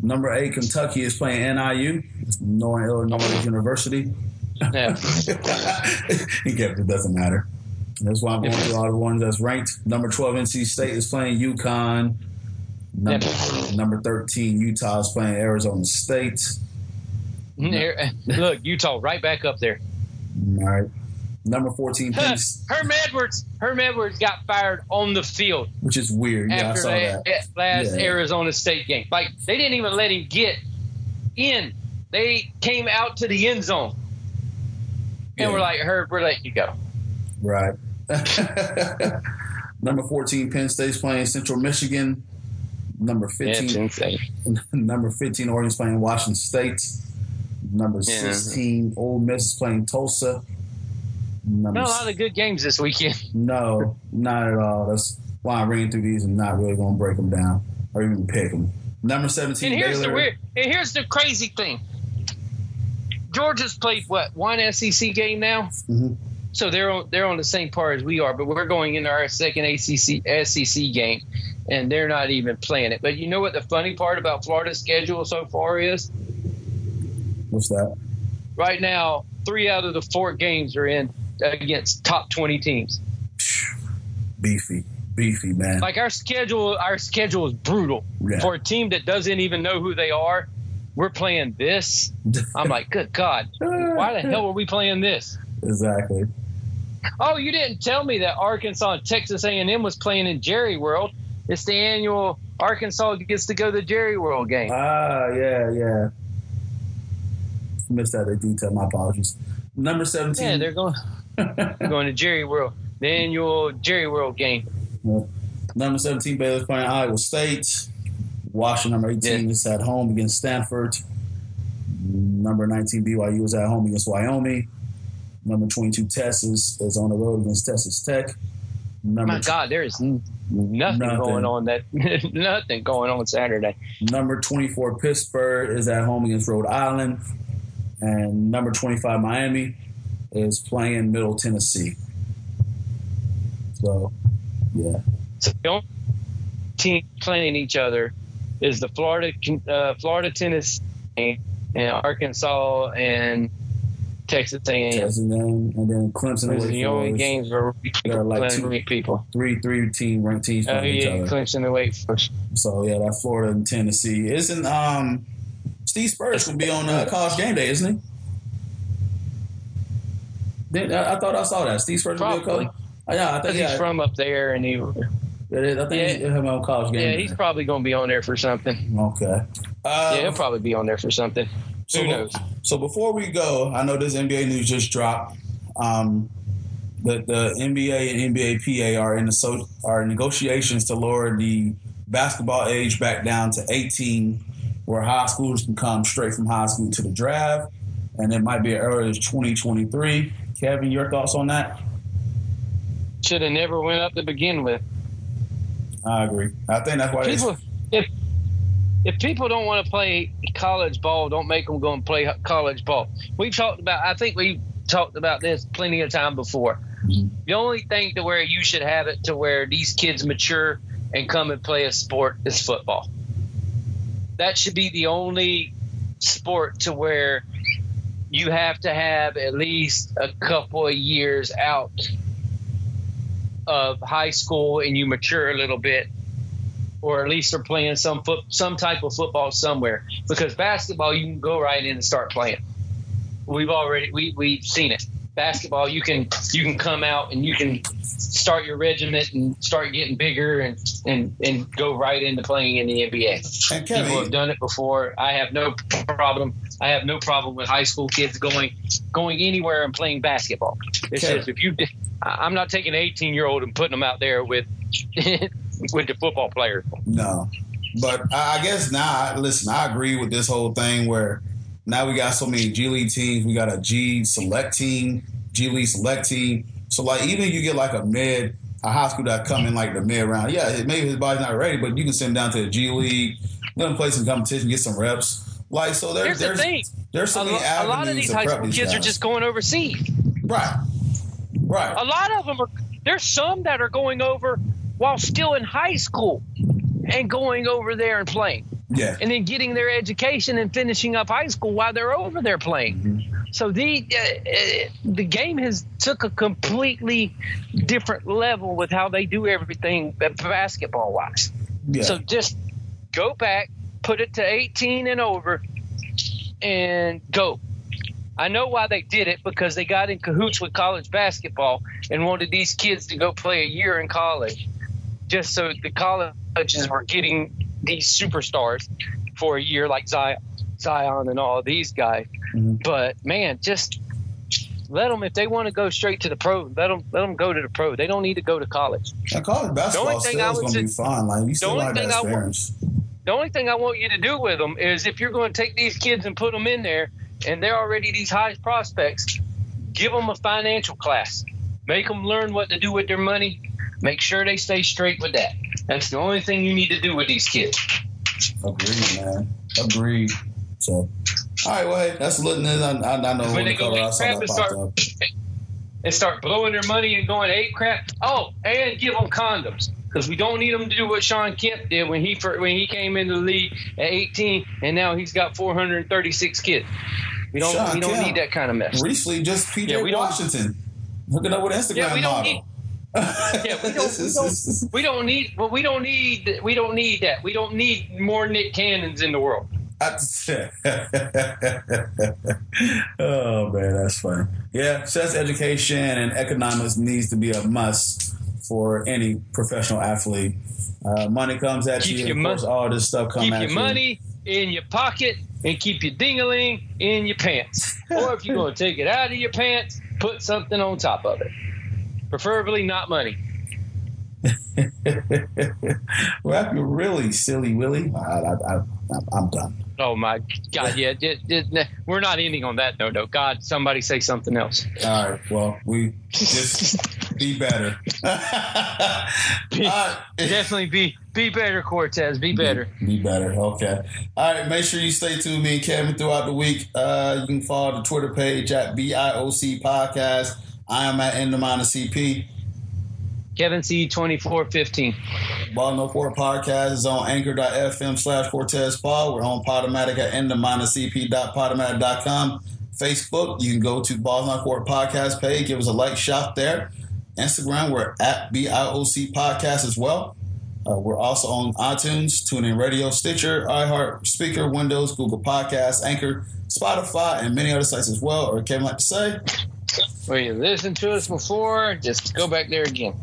Number eight Kentucky is playing NIU. Northern Illinois University. Yeah. it doesn't matter. That's why I'm going through all the ones that's ranked. Number 12, NC State is playing UConn. Number, number 13, Utah is playing Arizona State. Mm-hmm. There- Look, Utah right back up there. All right. Number 14, Penn, Herm Edwards. Herm Edwards got fired on the field which is weird. Yeah, I after saw that, last Yeah. Arizona State game. Like they didn't even let him get in. They came out to the end zone and Yeah. we're like, Herb, we're letting you go. Right. Number 14, Penn State's playing Central Michigan. Number 15, insane. number 15, Oregon's playing Washington State. Number Yeah. 16, Ole Miss is playing Tulsa. Number Not a lot of good games this weekend. No, not at all. That's why I'm reading through these and not really going to break them down or even pick them. Number 17, And here's Baylor. the weird. And here's the crazy thing. Georgia's played what one SEC game now, Mhm. so they're on they're on the same par as we are. But we're going into our second ACC SEC game, and they're not even playing it. But you know what the funny part about Florida's schedule so far is? What's that? Right now, three out of the four games are in against top twenty teams. Beefy. Beefy, man. Like our schedule, our schedule is brutal Yeah. for a team that doesn't even know who they are. We're playing this. I'm like, good God, why the hell are we playing this? exactly. Oh, you didn't tell me that Arkansas and Texas A&M was playing in Jerry World. It's the annual Arkansas gets to go to the Jerry World game. Ah, yeah, yeah. Missed out that detail. My apologies. Number 17. Yeah, they're going going to Jerry World, the annual Jerry World game. Number 17, Baylor's playing Iowa State. Washington, number 18, Yeah. is at home against Stanford. Number 19, BYU is at home against Wyoming. Number 22, Texas is on the road against Texas Tech. Number, My God, there is nothing, Nothing. going on that nothing going on Saturday. number 24, Pittsburgh is at home against Rhode Island. And number 25, Miami is playing Middle Tennessee. So, yeah. So the only team playing each other is the Florida, uh, Florida, Tennessee, and Arkansas and Texas A&M. Texas A&M, and then Clemson Those are the only Forest. games where They're like two- people. Three, three team ranked teams Oh playing each yeah, other. Clemson and Wake Forest. So yeah, that Florida and Tennessee isn't. Um, Steve Spurrier will be on uh, College Game Day, isn't he? I, I thought I saw that Steve Spurrier will be Probably. college. Oh, yeah, I think yeah, he's from up there, and he. I think Yeah. he's him on College Game yeah, he's probably going to be on there for something. okay. Uh, Yeah, he'll probably be on there for something. so, Who knows? So before we go, I know this NBA news just dropped. Um, the the NBA and NBA PA are in the so are in negotiations to lower the basketball age back down to 18, where high schoolers can come straight from high school to the draft, and it might be as early as 2023. Kevin, your thoughts on that? Should have never went up to begin with. I agree. I think that's why People, if if people don't want to play college ball, don't make them go and play college ball. We've talked about. I think we talked about this plenty of time before. Mhm. The only thing to where you should have it to where these kids mature and come and play a sport is football. That should be the only sport to where you have to have at least a couple of years out of high school and you mature a little bit or at least are playing some foot, some type of football somewhere. Because basketball, you can go right in and start playing. We've already we we've seen it. Basketball, you can you can come out and you can start your regiment and start getting bigger and and and go right into playing in the NBA. And Kevin, People have done it before. I have no problem. I have no problem with high school kids going going anywhere and playing basketball. It's Okay. just if you, I'm not taking an 18 year old and putting them out there with with the football players. No, but I I guess now, listen, I agree with this whole thing where now we got so many G League teams. We got a G Select team, G League Select team. So like, even if you get like a mid, a high school that come in like the mid round, yeah, maybe his body's not ready, but you can send him down to the G League, let him play some competition, get some reps. Like, so there, Here's the there's thing: there's so a, lo- a lot of these high school kids are just going overseas. right, right. A lot of them are. There's some that are going over while still in high school and going over there and playing. Yeah, and then getting their education and finishing up high school while they're over there playing. Mm-hmm. So the uh, uh, the game has took a completely different level with how they do everything basketball wise. yeah. So just go back, put it to 18 and over, and go. I know why they did it because they got in cahoots with college basketball and wanted these kids to go play a year in college, just so the colleges were getting these superstars for a year, like Zion, Zion and all these guys. Mhm. But man, just let them if they want to go straight to the pro. Let them let them go to the pro. They don't need to go to college. And college basketball still I is going to be fun. Like you still like that thing I experience. The only thing I want you to do with them is if you're going to take these kids and put them in there, and they're already these high prospects, give them a financial class. Make them learn what to do with their money. Make sure they stay straight with that. That's the only thing you need to do with these kids. Agreed, man. Agreed. So, all right, well, hey, that's lit. I, I, I know When they the go I saw crap that and start- up. and start blowing their money and going ape crap. Oh, and give them condoms because we don't need them to do what Shawn Kemp did when he fir- when he came into the league at 18, and now he's got 436 kids. We don't Shawn we don't Kemp. need that kind of mess. Recently, just PJ Yeah, Washington hooking up with Instagram Yeah, we model. need- Yeah, we don't, we, don't, we don't need. Well, we don't need. We don't need that. We don't need more Nick Cannons in the world. oh man, that's funny. Yeah, sex education and economics needs to be a must for any professional athlete. Uh, money comes at Keep you, your of course, mon- all this stuff comes keep at your you. money in your pocket and keep your dingaling in your pants. or if you're going to take it out of your pants, put something on top of it. Preferably not money. well, you're really silly, Willie, I, I'm done. Oh my God! Yeah, it- it- we're not ending on that note. No, God, somebody say something else. All right. Well, we just be better. uh, Definitely be be better, Cortez. Be better. Be better. Okay. All right. Make sure you stay tuned me and Kevin throughout the week. Uh, you can follow the Twitter page at BIOC Podcast. I am at End CP. Kevin C twenty four fifteen. Ball No Port Podcast is on anchor.fm slash Cortez Paul. We're on Podomatic at end of minus cp.podomatic.com. Facebook, you can go to Balls Not Court Podcast page. Give us a like, shop there. Instagram, we're at BIOC Podcast as well. Uh, we're also on iTunes, TuneIn Radio, Stitcher, iHeart, Spreaker, Windows, Google Podcasts, Anchor, Spotify, and many other sites as well. Or Kevin like to say, Well, you listened to us before. Just go back there again.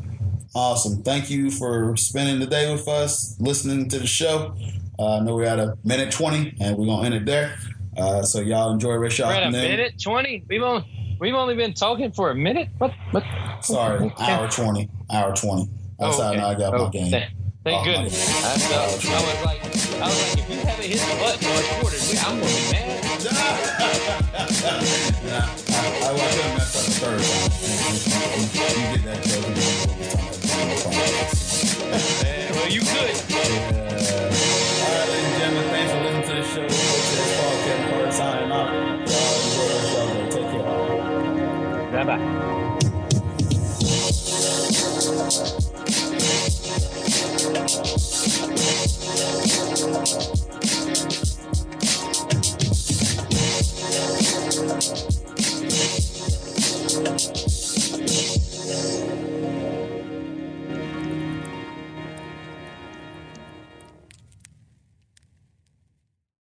Awesome. Thank you for spending the day with us, listening to the show. Uh, I know we're at a minute 20, and we're going to end it there. Uh, so y'all enjoy rest of We're at a minute twenty. We've only we've only been talking for a minute. What? What? Sorry, hour 20. Hour 20. That's Oh, how. I got my Oh, game. Thank, thank Oh, goodness. I, felt, I was like, I was like, if you haven't hit the button or recorded, I'm gonna be mad. Nah, I, I was going to mess up third time. You, get that joke. and we'll talk about it. Well, you could. All right, ladies and gentlemen, thanks for listening to the show. This Paul Kevin Carter signing off. Y'all enjoy the show. Take care. Bye bye. Thank you.